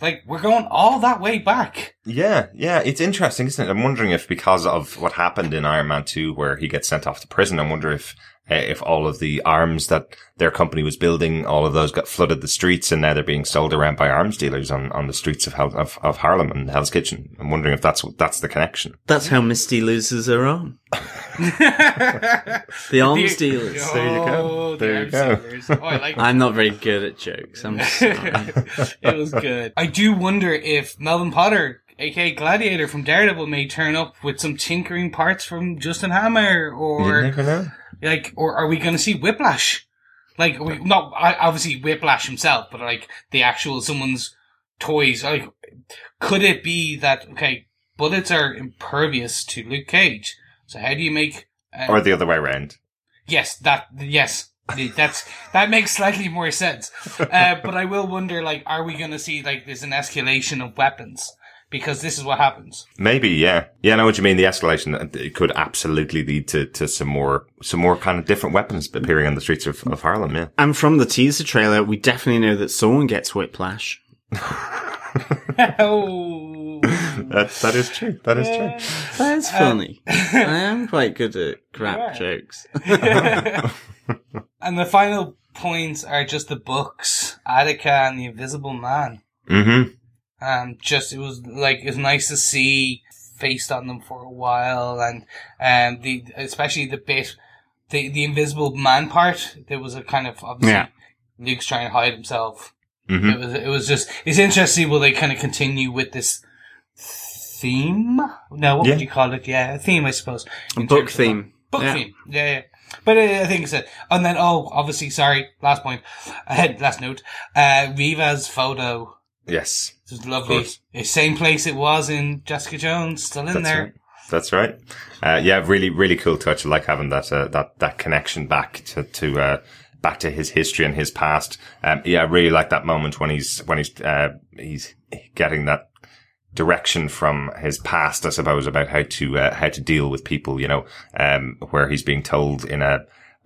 Like, we're going all that way back. Yeah, yeah, it's interesting, isn't it? I'm wondering if because of what happened in Iron Man 2 where he gets sent off to prison, I wonder if uh, if all of the arms that their company was building, all of those got flooded the streets and now they're being sold around by arms dealers on, on the streets of, Hell, of of Harlem and Hell's Kitchen. I'm wondering if that's that's the connection. That's how Misty loses her arm. the arms dealers. There you go. Oh, the There you go. dealers. Oh, I like I'm not very good at jokes. I'm sorry. it was good. I do wonder if Melvin Potter, aka Gladiator from Daredevil, may turn up with some tinkering parts from Justin Hammer, or never know. Like, or are we going to see Whiplash? Like, we, not obviously Whiplash himself, but like the actual someone's toys. Like, could it be that okay, bullets are impervious to Luke Cage? So how do you make? Uh, Or the other way around. Yes, that yes, that's that makes slightly more sense. Uh, but I will wonder, like, are we going to see like there's an escalation of weapons because this is what happens? Maybe, yeah. Yeah, I know what you mean. The escalation uh, it could absolutely lead to, to some more, some more kind of different weapons appearing on the streets of, of Harlem, yeah. and from the teaser trailer, we definitely know that someone gets whiplash. oh, That, that is true. That is true. That's funny. I am quite good at crap are. jokes. and the final points are just the books, Attica and the Invisible Man. Mm-hmm. Um, just it was like it was nice to see faced on them for a while, and um, the especially the bit, the the Invisible Man part. There was a kind of obviously Yeah. Luke's trying to hide himself. Mhm. It was it was just it's interesting. Will they kind of continue with this theme? No, what Yeah. would you call it? Yeah, a theme, I suppose. A book theme. Book Yeah. theme. Yeah, yeah. But uh, I think it's it. And then, oh, obviously, sorry, last point. Ahead, last note. Uh, Reva's photo. Yes. It was lovely. same place it was in Jessica Jones, still in That's there. right. That's right. Uh, yeah, really, really cool touch. I like having that, uh, that, that connection back to, to, uh, back to his history and his past. Um, yeah, I really like that moment when he's, when he's, uh, he's getting that direction from his past, I suppose, about how to, uh, how to deal with people, you know, um, where he's being told in a,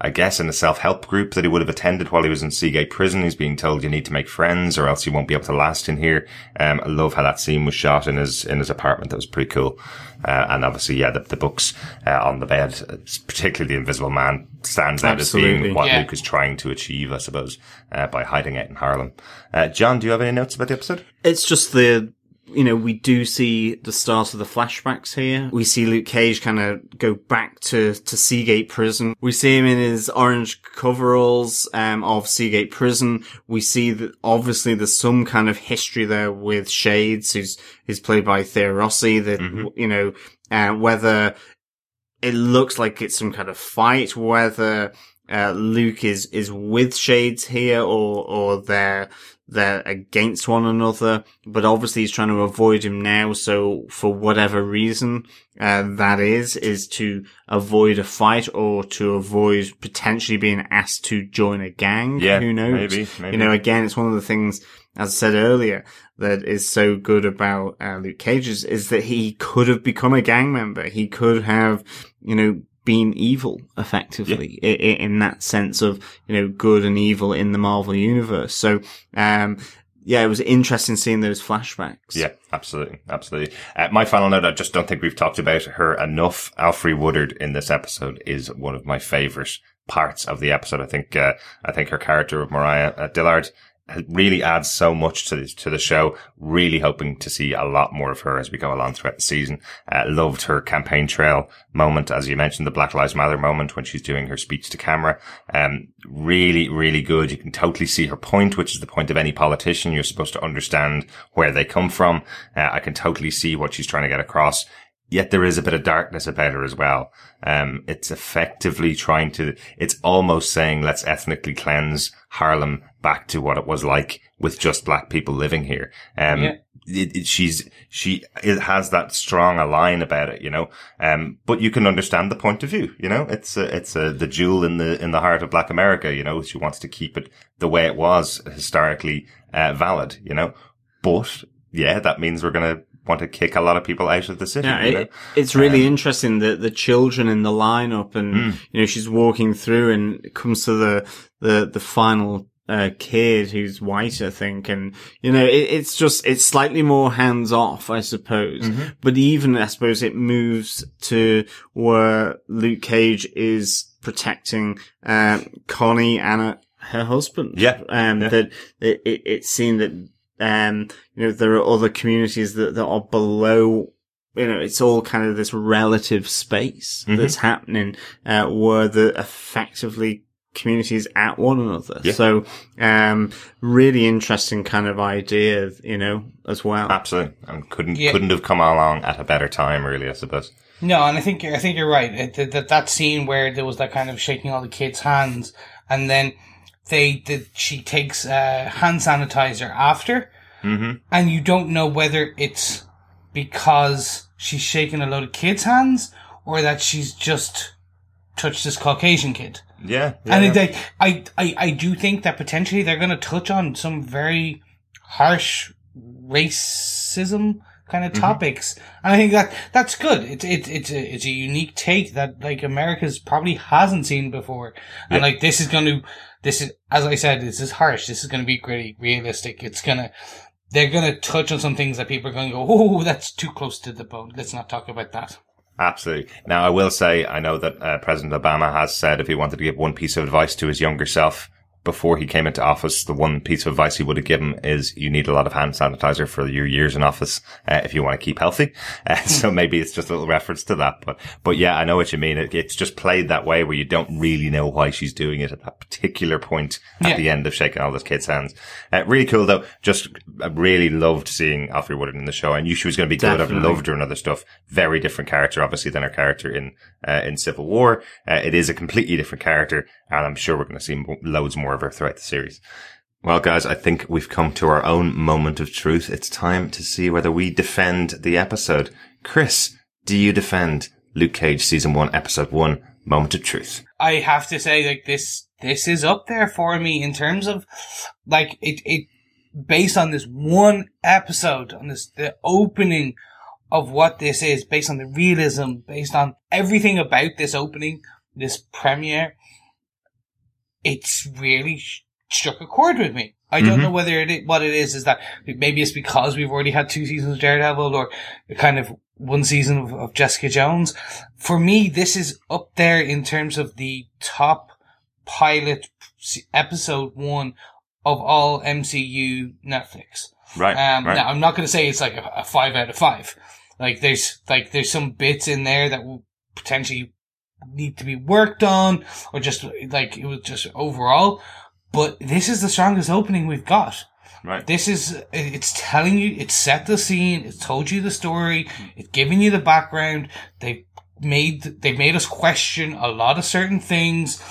I guess in a self-help group that he would have attended while he was in Seagate prison. He's being told you need to make friends or else you won't be able to last in here. Um, I love how that scene was shot in his, in his apartment. That was pretty cool. Uh, and obviously, yeah, the, the books, uh, on the bed, uh, particularly the Invisible Man stands out as being what Yeah. Luke is trying to achieve, I suppose, uh, by hiding out in Harlem. Uh, John, do you have any notes about the episode? It's just the, you know, we do see the start of the flashbacks here. We see Luke Cage kind of go back to, to Seagate prison. We see him in his orange coveralls, um, of Seagate prison. We see that obviously there's some kind of history there with Shades, who's, who's played by Theo Rossi, that, you know, uh, whether it looks like it's some kind of fight, whether, uh, Luke is, is with Shades here or, or they're, they're against one another, but obviously he's trying to avoid him now. So for whatever reason, uh, that is, is to avoid a fight or to avoid potentially being asked to join a gang. Yeah, Who knows? maybe, maybe. You know, again, it's one of the things, as I said earlier, that is so good about uh, Luke Cage is, is that he could have become a gang member. He could have, you know, been evil effectively i in that sense of, you know, good and evil in the Marvel universe. So, um, yeah, it was interesting seeing those flashbacks. Yeah, absolutely, absolutely. Uh, my final note, I just don't think we've talked about her enough. Alfre Woodard in this episode is one of my favorite parts of the episode. I think, uh, I think her character of Mariah uh, Dillard really adds so much to the, to the show. Really hoping to see a lot more of her as we go along throughout the season. Uh, loved her campaign trail moment, as you mentioned, the Black Lives Matter moment when she's doing her speech to camera. Um, really, really good. You can totally see her point, which is the point of any politician. You're supposed to understand where they come from. Uh, I can totally see what she's trying to get across. Yet there is a bit of darkness about her as well. Um, it's effectively trying to, it's almost saying let's ethnically cleanse Harlem back to what it was like with just black people living here. Um, Yeah. it, it, she's, she it has that strong a line about it, you know. Um, but you can understand the point of view, you know. It's a, it's a, the jewel in the, in the heart of black America, you know. She wants to keep it the way it was historically, uh, valid, you know. But yeah, that means we're going to want to kick a lot of people out of the city, Yeah, you know. it, it's really interesting that the children in the lineup, and Mm. you know, she's walking through, and it comes to the the the final uh, kid who's white, I think, and you know, it, it's just it's slightly more hands off, I suppose. Mm-hmm. But even I suppose it moves to where Luke Cage is protecting um, Connie and uh, her husband. Yeah, um, yeah. that it, it, it's seen that um, you know, there are other communities that, that are below, you know, it's all kind of this relative space Mm-hmm. that's happening, uh, where the effectively communities at one another. Yeah. So, um, really interesting kind of idea, you know, as well. Absolutely. And couldn't, Yeah. couldn't have come along at a better time, really, I suppose. No, and I think I think you're right. That, that that scene where there was that kind of shaking all the kids' hands, and then they that she takes uh, hand sanitizer after, Mm-hmm. and you don't know whether it's because she's shaking a load of kids' hands or that she's just touched this Caucasian kid. Yeah. And yeah. they, I, I, I do think that potentially they're going to touch on some very harsh racism kind of Mm-hmm. topics, and I think that that's good. It's it's it's a it's a unique take that like America's probably hasn't seen before, and Yeah. like this is going to this is as I said, this is harsh. This is going to be pretty realistic. It's gonna. They're gonna touch on some things that people are going to go, oh, that's too close to the bone. Let's not talk about that. Absolutely. Now, I will say, I know that uh, President Obama has said if he wanted to give one piece of advice to his younger self before he came into office, the one piece of advice he would have given is you need a lot of hand sanitizer for your years in office uh, if you want to keep healthy. Uh, so maybe it's just a little reference to that. But, but yeah, I know what you mean. It, it's just played that way where you don't really know why she's doing it at that particular point at Yeah. the end of shaking all those kids' hands. Uh, really cool though. Just I really loved seeing Alfre Woodard in the show. I knew she was going to be good. I've loved her and other stuff. Very different character, obviously, than her character in uh, in Civil War. Uh, it is a completely different character, and I'm sure we're going to see loads more throughout the series. Well, guys, I think we've come to our own moment of truth. It's time to see whether we defend the episode. Chris, do you defend Luke Cage season one, episode one, moment of truth? I have to say, like this, this is up there for me in terms of, like it, it, based on this one episode, on this the opening of what this is, based on the realism, based on everything about this opening, this premiere, it's really sh- struck a chord with me. I don't know whether it what it is is that maybe it's because we've already had two seasons of Daredevil or kind of one season of, of Jessica Jones. For me, this is up there in terms of the top pilot episode one of all MCU Netflix. Right. Um, right. now I'm not going to say it's like a, a five out of five. Like there's like there's some bits in there that will potentially need to be worked on, or just like it was just overall. But this is the strongest opening we've got. right. This is it's telling you, it's set the scene, it's told you the story, it's giving you the background. They've made they've made us question a lot of certain things,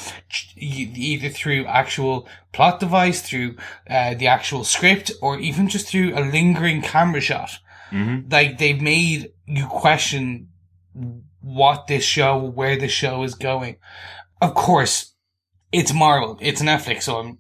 either through actual plot device, through uh, the actual script, or even just through a lingering camera shot. Like they've made you question what this show, where this show is going. Of course, it's Marvel, it's Netflix, so I'm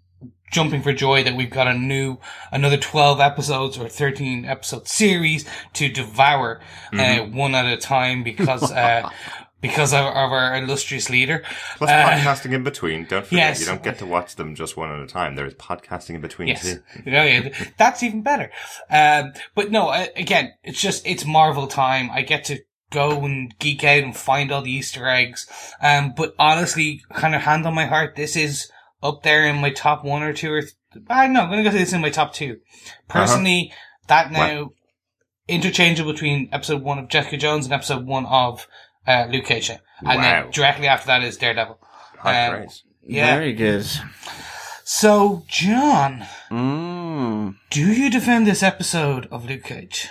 jumping for joy that we've got a new, another 12 episodes or 13 episode series to devour, uh, one at a time because, uh, because of, of our illustrious leader. Plus Uh, podcasting in between. Don't forget, yes. you don't get to watch them just one at a time. There is podcasting in between Yes. too. Yeah, yeah, that's even better. Um, but no, uh, again, it's just, it's Marvel time. I get to go and geek out and find all the Easter eggs. Um, but honestly, kind of hand on my heart, this is up there in my top one or two or th- I know, I'm going to go to this in my top two. Personally, that now interchangeable between episode one of Jessica Jones and episode one of uh, Luke Cage. And Wow. then directly after that is Daredevil. High Um. Yeah. Very good. So, John, Mm. do you defend this episode of Luke Cage?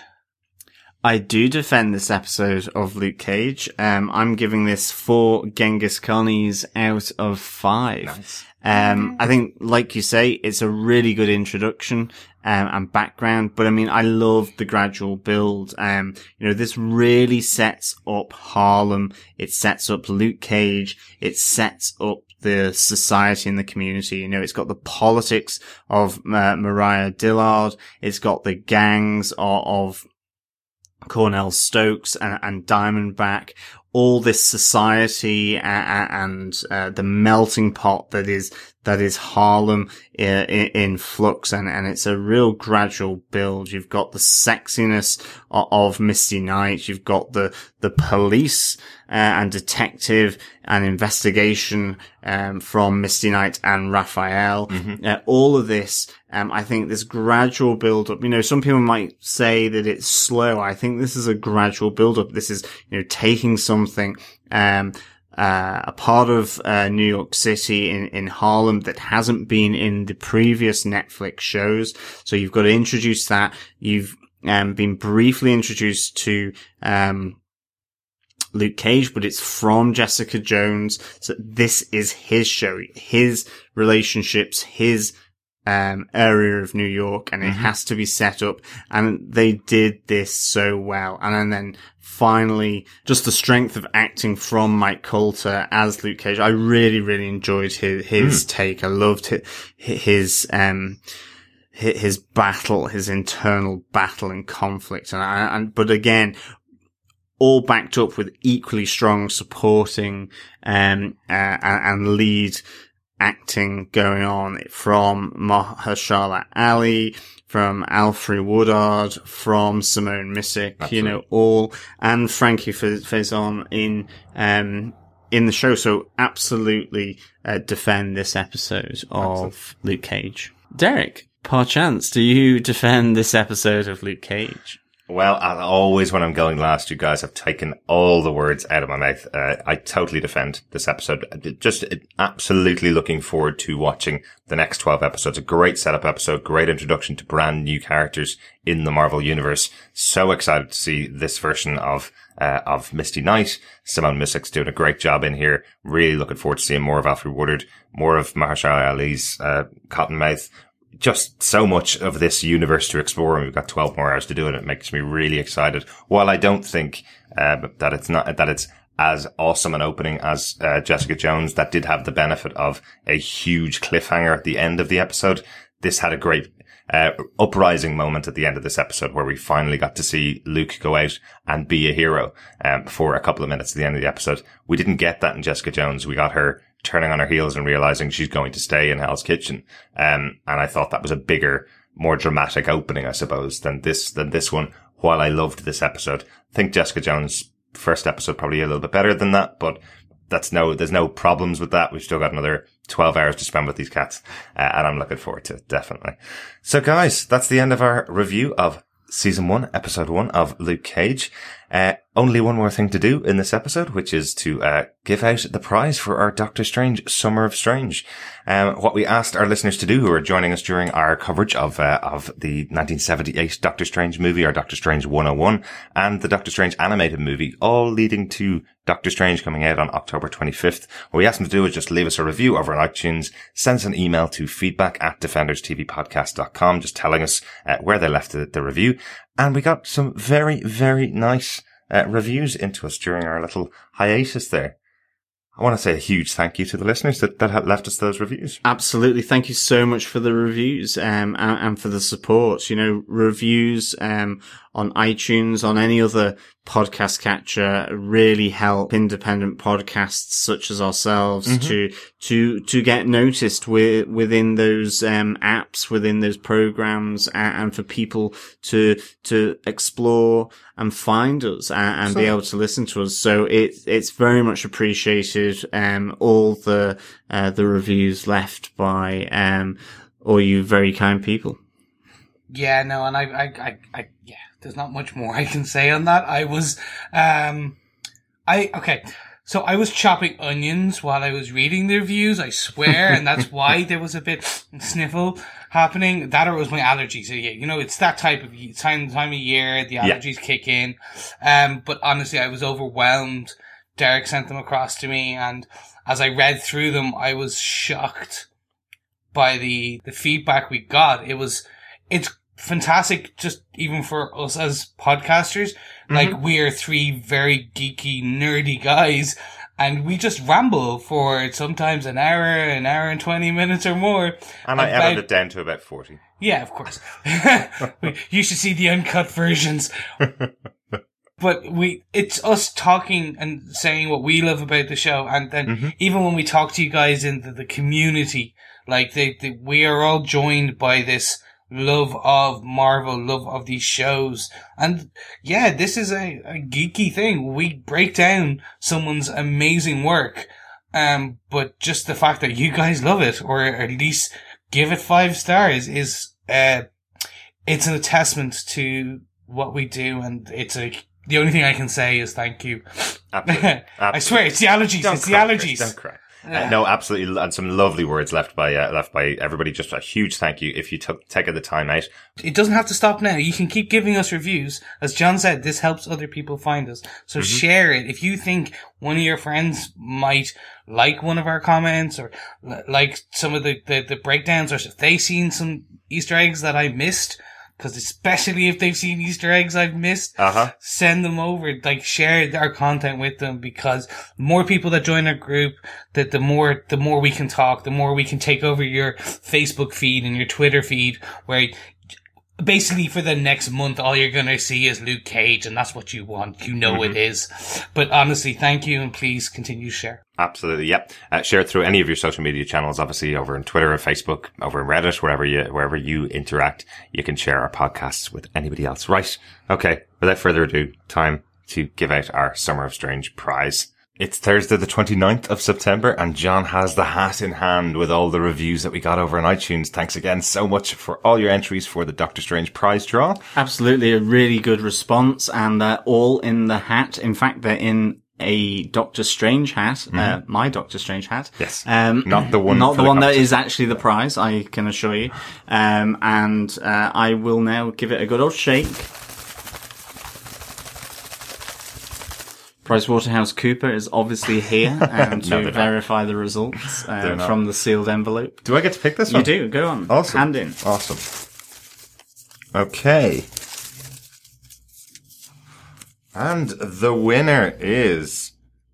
I do defend this episode of Luke Cage. Um, I'm giving this four Genghis Khanis out of five. Um, I think, like you say, it's a really good introduction, um, and background, but I mean, I love the gradual build. Um, you know, this really sets up Harlem. It sets up Luke Cage. It sets up the society and the community. You know, it's got the politics of uh, Mariah Dillard. It's got the gangs of, of Cornell Stokes and, and Diamondback, all this society and, and uh, the melting pot that is that is Harlem in, in flux, and, and it's a real gradual build. You've got the sexiness of, of Misty Knight. You've got the the police uh, and detective and investigation um, from Misty Knight and Rafael. Uh, all of this, um, I think this gradual build up, you know, some people might say that it's slow. I think this is a gradual build up. This is, you know, taking something, um, uh, a part of uh, New York City in, in Harlem that hasn't been in the previous Netflix shows. So you've got to introduce that. You've um, been briefly introduced to um, Luke Cage, but it's from Jessica Jones. So this is his show, his relationships, his um, area of New York, and it has to be set up. And they did this so well. And then finally, just the strength of acting from Mike Colter as Luke Cage. I really, really enjoyed his, his take. I loved his, his, um, his battle, his internal battle and conflict. And, I, and, but again, all backed up with equally strong supporting, um, uh, and, and lead acting going on from Mahershala Ali, from Alfre Woodard, from Simone Missick, you know, all, and Frankie Fa- Faison in, um, in the show. So absolutely, uh, defend this episode of Luke Cage. Derek, par chance, do you defend this episode of Luke Cage? Well, I always when I'm going last, you guys have taken all the words out of my mouth. Uh, I totally defend this episode. Just absolutely looking forward to watching the next 12 episodes. A great setup episode, great introduction to brand new characters in the Marvel universe. So excited to see this version of uh, of Misty Knight. Simone Missick's doing a great job in here. Really looking forward to seeing more of Alfre Woodard, more of Mahershala Ali's uh, Cottonmouth just so much of this universe to explore and we've got 12 more hours to do it. It makes me really excited. While I don't think, uh, that it's not, that it's as awesome an opening as, uh, Jessica Jones that did have the benefit of a huge cliffhanger at the end of the episode. This had a great, uh, uprising moment at the end of this episode where we finally got to see Luke go out and be a hero, um, for a couple of minutes at the end of the episode. We didn't get that in Jessica Jones. We got her turning on her heels and realizing she's going to stay in Hell's Kitchen. Um, and I thought that was a bigger, more dramatic opening, I suppose, than this, than this one. While I loved this episode, I think Jessica Jones' first episode probably a little bit better than that, but that's no, there's no problems with that. We've still got another 12 hours to spend with these cats. Uh, and I'm looking forward to it, definitely. So guys, that's the end of our review of season one, episode one of Luke Cage. Uh, only one more thing to do in this episode, which is to uh, give out the prize for our Doctor Strange Summer of Strange. Um, what we asked our listeners to do, who are joining us during our coverage of uh, of the 1978 Doctor Strange movie, or Doctor Strange 101, and the Doctor Strange animated movie, all leading to Doctor Strange coming out on October 25th. What we asked them to do is just leave us a review over on iTunes, send us an email to feedback at defenderstvpodcast.com, just telling us uh, where they left the, the review. And we got some very, very nice uh, reviews into us during our little hiatus there. I want to say a huge thank you to the listeners that, that left us those reviews. Absolutely. Thank you so much for the reviews, um, and, and for the support. You know, reviews, um, on iTunes, on any other podcast catcher really help independent podcasts such as ourselves to, to, to get noticed with, within those, um, apps, within those programs and, and for people to, to explore and find us and, and be able to listen to us. So it, it's very much appreciated. Um, all the, uh, the reviews left by, um, all you very kind people. Yeah, no, and I, I, I, I, yeah, there's not much more I can say on that. I was, um, I, okay. So I was chopping onions while I was reading the reviews, I swear, and that's why there was a bit sniffle happening. That or it was my allergies. So, yeah, you know, it's that type of time, time of year, the allergies kick in. Um, but honestly, I was overwhelmed. Derek sent them across to me, and as I read through them, I was shocked by the, the feedback we got. It was, it's fantastic just even for us as podcasters. Mm-hmm. Like we are three very geeky, nerdy guys and we just ramble for sometimes an hour, an hour and 20 minutes or more. And I about- edited it down to about 40. yeah, of course. you should see the uncut versions. but we, it's us talking and saying what we love about the show. And then mm-hmm. even when we talk to you guys in the, the community, like they, they, we are all joined by this love of Marvel, love of these shows. And yeah, this is a, a geeky thing. We break down someone's amazing work. Um, but just the fact that you guys love it, or at least give it five stars, is uh, it's an testament to what we do, and it's a. The only thing I can say is thank you. Absolutely. I swear, it's the allergies. Don't it's the cry, Chris, allergies. Don't cry. Uh, no, absolutely, and some lovely words left by uh, left by everybody. Just a huge thank you if you took take the time out. It doesn't have to stop now. You can keep giving us reviews. As John said, this helps other people find us. So Mm-hmm. share it. If you think one of your friends might like one of our comments or li- like some of the, the, the breakdowns or if they've seen some Easter eggs that I missed, because especially if they've seen Easter eggs I've missed, Uh huh. send them over, like share our content with them because more people that join our group, that the more, the more we can talk, the more we can take over your Facebook feed and your Twitter feed where basically for the next month, all you're going to see is Luke Cage and that's what you want. You know it is. But honestly, thank you and please continue to share. Absolutely, yep. Uh, share it through any of your social media channels, obviously over on Twitter and Facebook, over in Reddit, wherever you wherever you interact. You can share our podcasts with anybody else. Right. Okay. Without further ado, time to give out our Summer of Strange prize. It's Thursday the 29th of September and John has the hat in hand with all the reviews that we got over on iTunes. Thanks again so much for all your entries for the Doctor Strange prize draw. Absolutely, a really good response, and they're all in the hat. In fact, they're in a Doctor Strange hat, uh, my Doctor Strange hat. Yes. Um, Not the one not the the one that is actually the prize. I can assure you. Um, and uh, I will now give it a good old shake. PricewaterhouseCooper is obviously here um, to verify the results uh, from the sealed envelope. Do I get to pick this You one? do. Go on. Awesome. Hand in. Awesome. Okay. And the winner is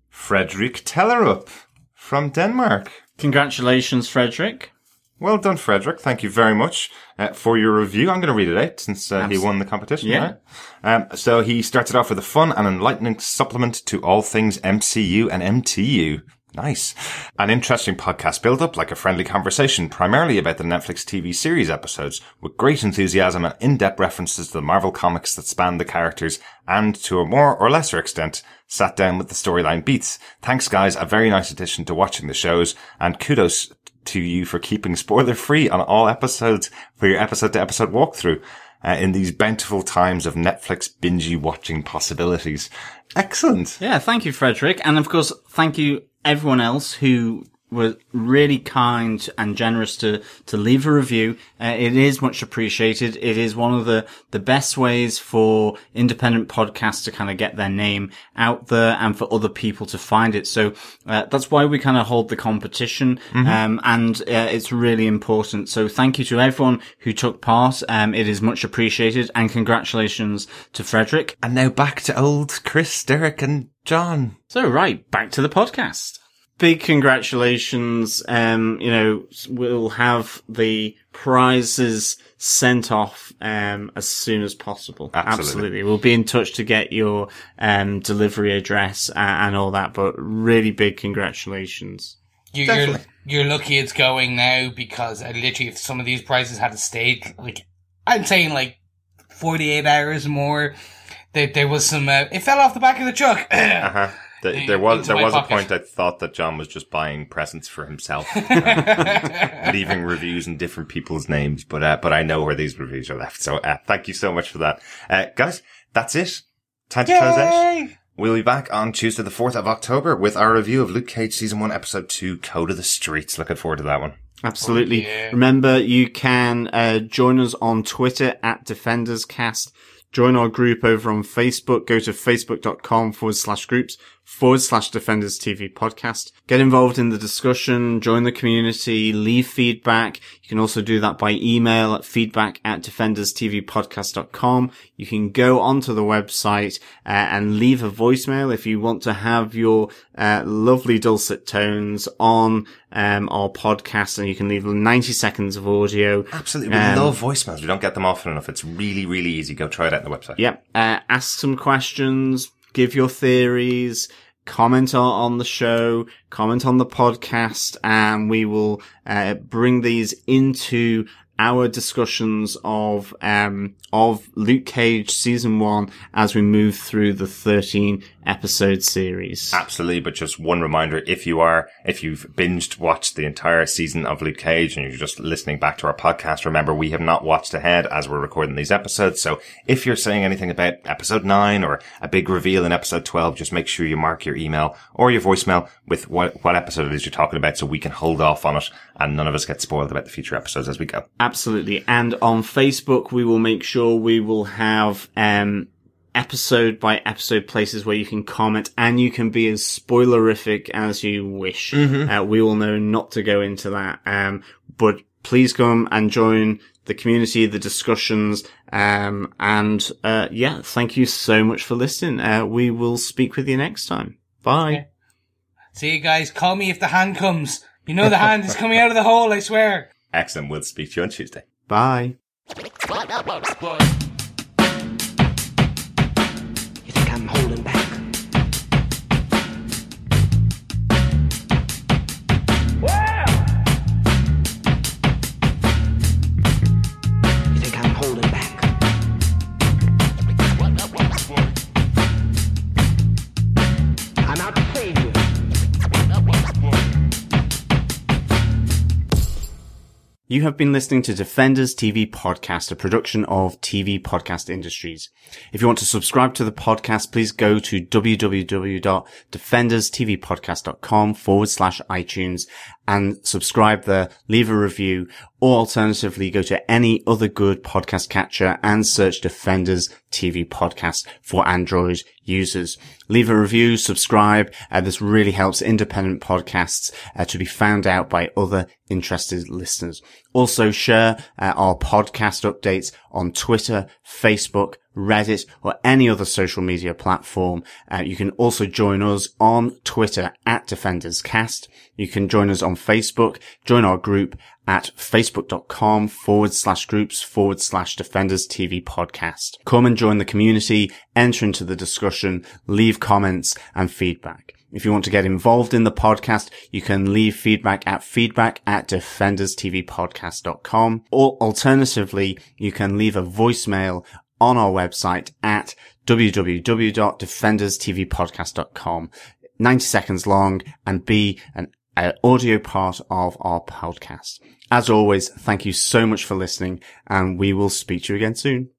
Frederick Tellerup from Denmark. Congratulations, Frederick. Well done, Frederick. Thank you very much uh, for your review. I'm going to read it out since uh, he won the competition. Yeah. right? Um, so he started off with a fun and enlightening supplement to all things MCU and MTU. Nice. An interesting podcast build up, like a friendly conversation, primarily about the Netflix TV series episodes, with great enthusiasm and in-depth references to the Marvel comics that span the characters, and to a more or lesser extent, sat down with the storyline beats. Thanks guys, a very nice addition to watching the shows, and kudos to you for keeping spoiler free on all episodes for your episode to episode walkthrough. Uh, in these bountiful times of Netflix binge watching possibilities. Excellent. Yeah, thank you, Frederick. And of course, thank you everyone else who were really kind and generous to, to leave a review. Uh, it is much appreciated. It is one of the, the best ways for independent podcasts to kind of get their name out there and for other people to find it. So, uh, that's why we kind of hold the competition. Um, and, uh, it's really important. So thank you to everyone who took part. Um, it is much appreciated and congratulations to Frederick. And now back to old Chris, Derek, and John. So right, back to the podcast. Big congratulations. Um, you know, we'll have the prizes sent off, um, as soon as possible. Absolutely. We'll be in touch to get your, um, delivery address uh, and all that, but really big congratulations. You, you're, you're lucky it's going now because uh, literally if some of these prizes had stayed, like, I'm saying like 48 hours more, there, there was some, uh, it fell off the back of the truck. Uh-huh. Th- in- there was there my was a point I thought that John was just buying presents for himself, and leaving reviews in different people's names. But uh, but I know where these reviews are left. So uh, thank you so much for that, uh, guys. That's it. Time to close out. We'll be back on Tuesday, the fourth of October, with our review of Luke Cage season one, episode two, Code of the Streets. Looking forward to that one. Absolutely. Oh, yeah. Remember, you can uh, join us on Twitter at DefendersCast. Join our group over on Facebook. Go to facebook.com forward slash groups forward slash Defenders TV podcast. Get involved in the discussion, join the community, leave feedback. You can also do that by email at feedback at defenders tv defenderstvpodcast.com. You can go onto the website uh, and leave a voicemail if you want to have your uh, lovely dulcet tones on um, our podcast and you can leave 90 seconds of audio. Absolutely. We Um, love voicemails. We don't get them often enough. It's really, really easy. Go try it out on the website. Yep. Uh, ask some questions, give your theories, comment on, the show, comment on the podcast, and we will uh, bring these into our discussions of um of Luke Cage season one as we move through the 13 episode series. Absolutely, but just one reminder, if you are, if you've binged watched the entire season of Luke Cage and you're just listening back to our podcast, remember we have not watched ahead as we're recording these episodes. So if you're saying anything about episode nine or a big reveal in episode 12, just make sure you mark your email or your voicemail with what, what episode it is you're talking about so we can hold off on it and none of us get spoiled about the future episodes as we go. Absolutely. And on Facebook, we will make sure we will have, um, episode by episode places where you can comment and you can be as spoilerific as you wish. Uh, we will know not to go into that. Um, but please come and join the community, the discussions. Um, and, uh, yeah, thank you so much for listening. Uh, we will speak with you next time. Bye. See you guys. Call me if the hand comes. You know the hand is coming out of the hole, I swear. Excellent. We'll speak to you on Tuesday. Bye. You have been listening to Defenders TV Podcast, a production of TV Podcast Industries. If you want to subscribe to the podcast, please go to www.defenderstvpodcast.com forward slash iTunes and subscribe there, leave a review, or alternatively go to any other good podcast catcher and search Defenders TV Podcast for Android users. Leave a review, subscribe. Uh, this really helps independent podcasts uh, to be found out by other interested listeners. Also share uh, our podcast updates on Twitter, Facebook, Reddit, or any other social media platform. Uh, you can also join us on Twitter at DefendersCast. You can join us on Facebook, join our group at facebook.com forward slash groups forward slash defenders TV podcast. Come and join the community, enter into the discussion, leave comments and feedback. If you want to get involved in the podcast, you can leave feedback at feedback at defenderstvpodcast.com or alternatively, you can leave a voicemail on our website at www.defenderstvpodcast.com. 90 seconds long and be an uh, audio part of our podcast. As always, thank you so much for listening and we will speak to you again soon.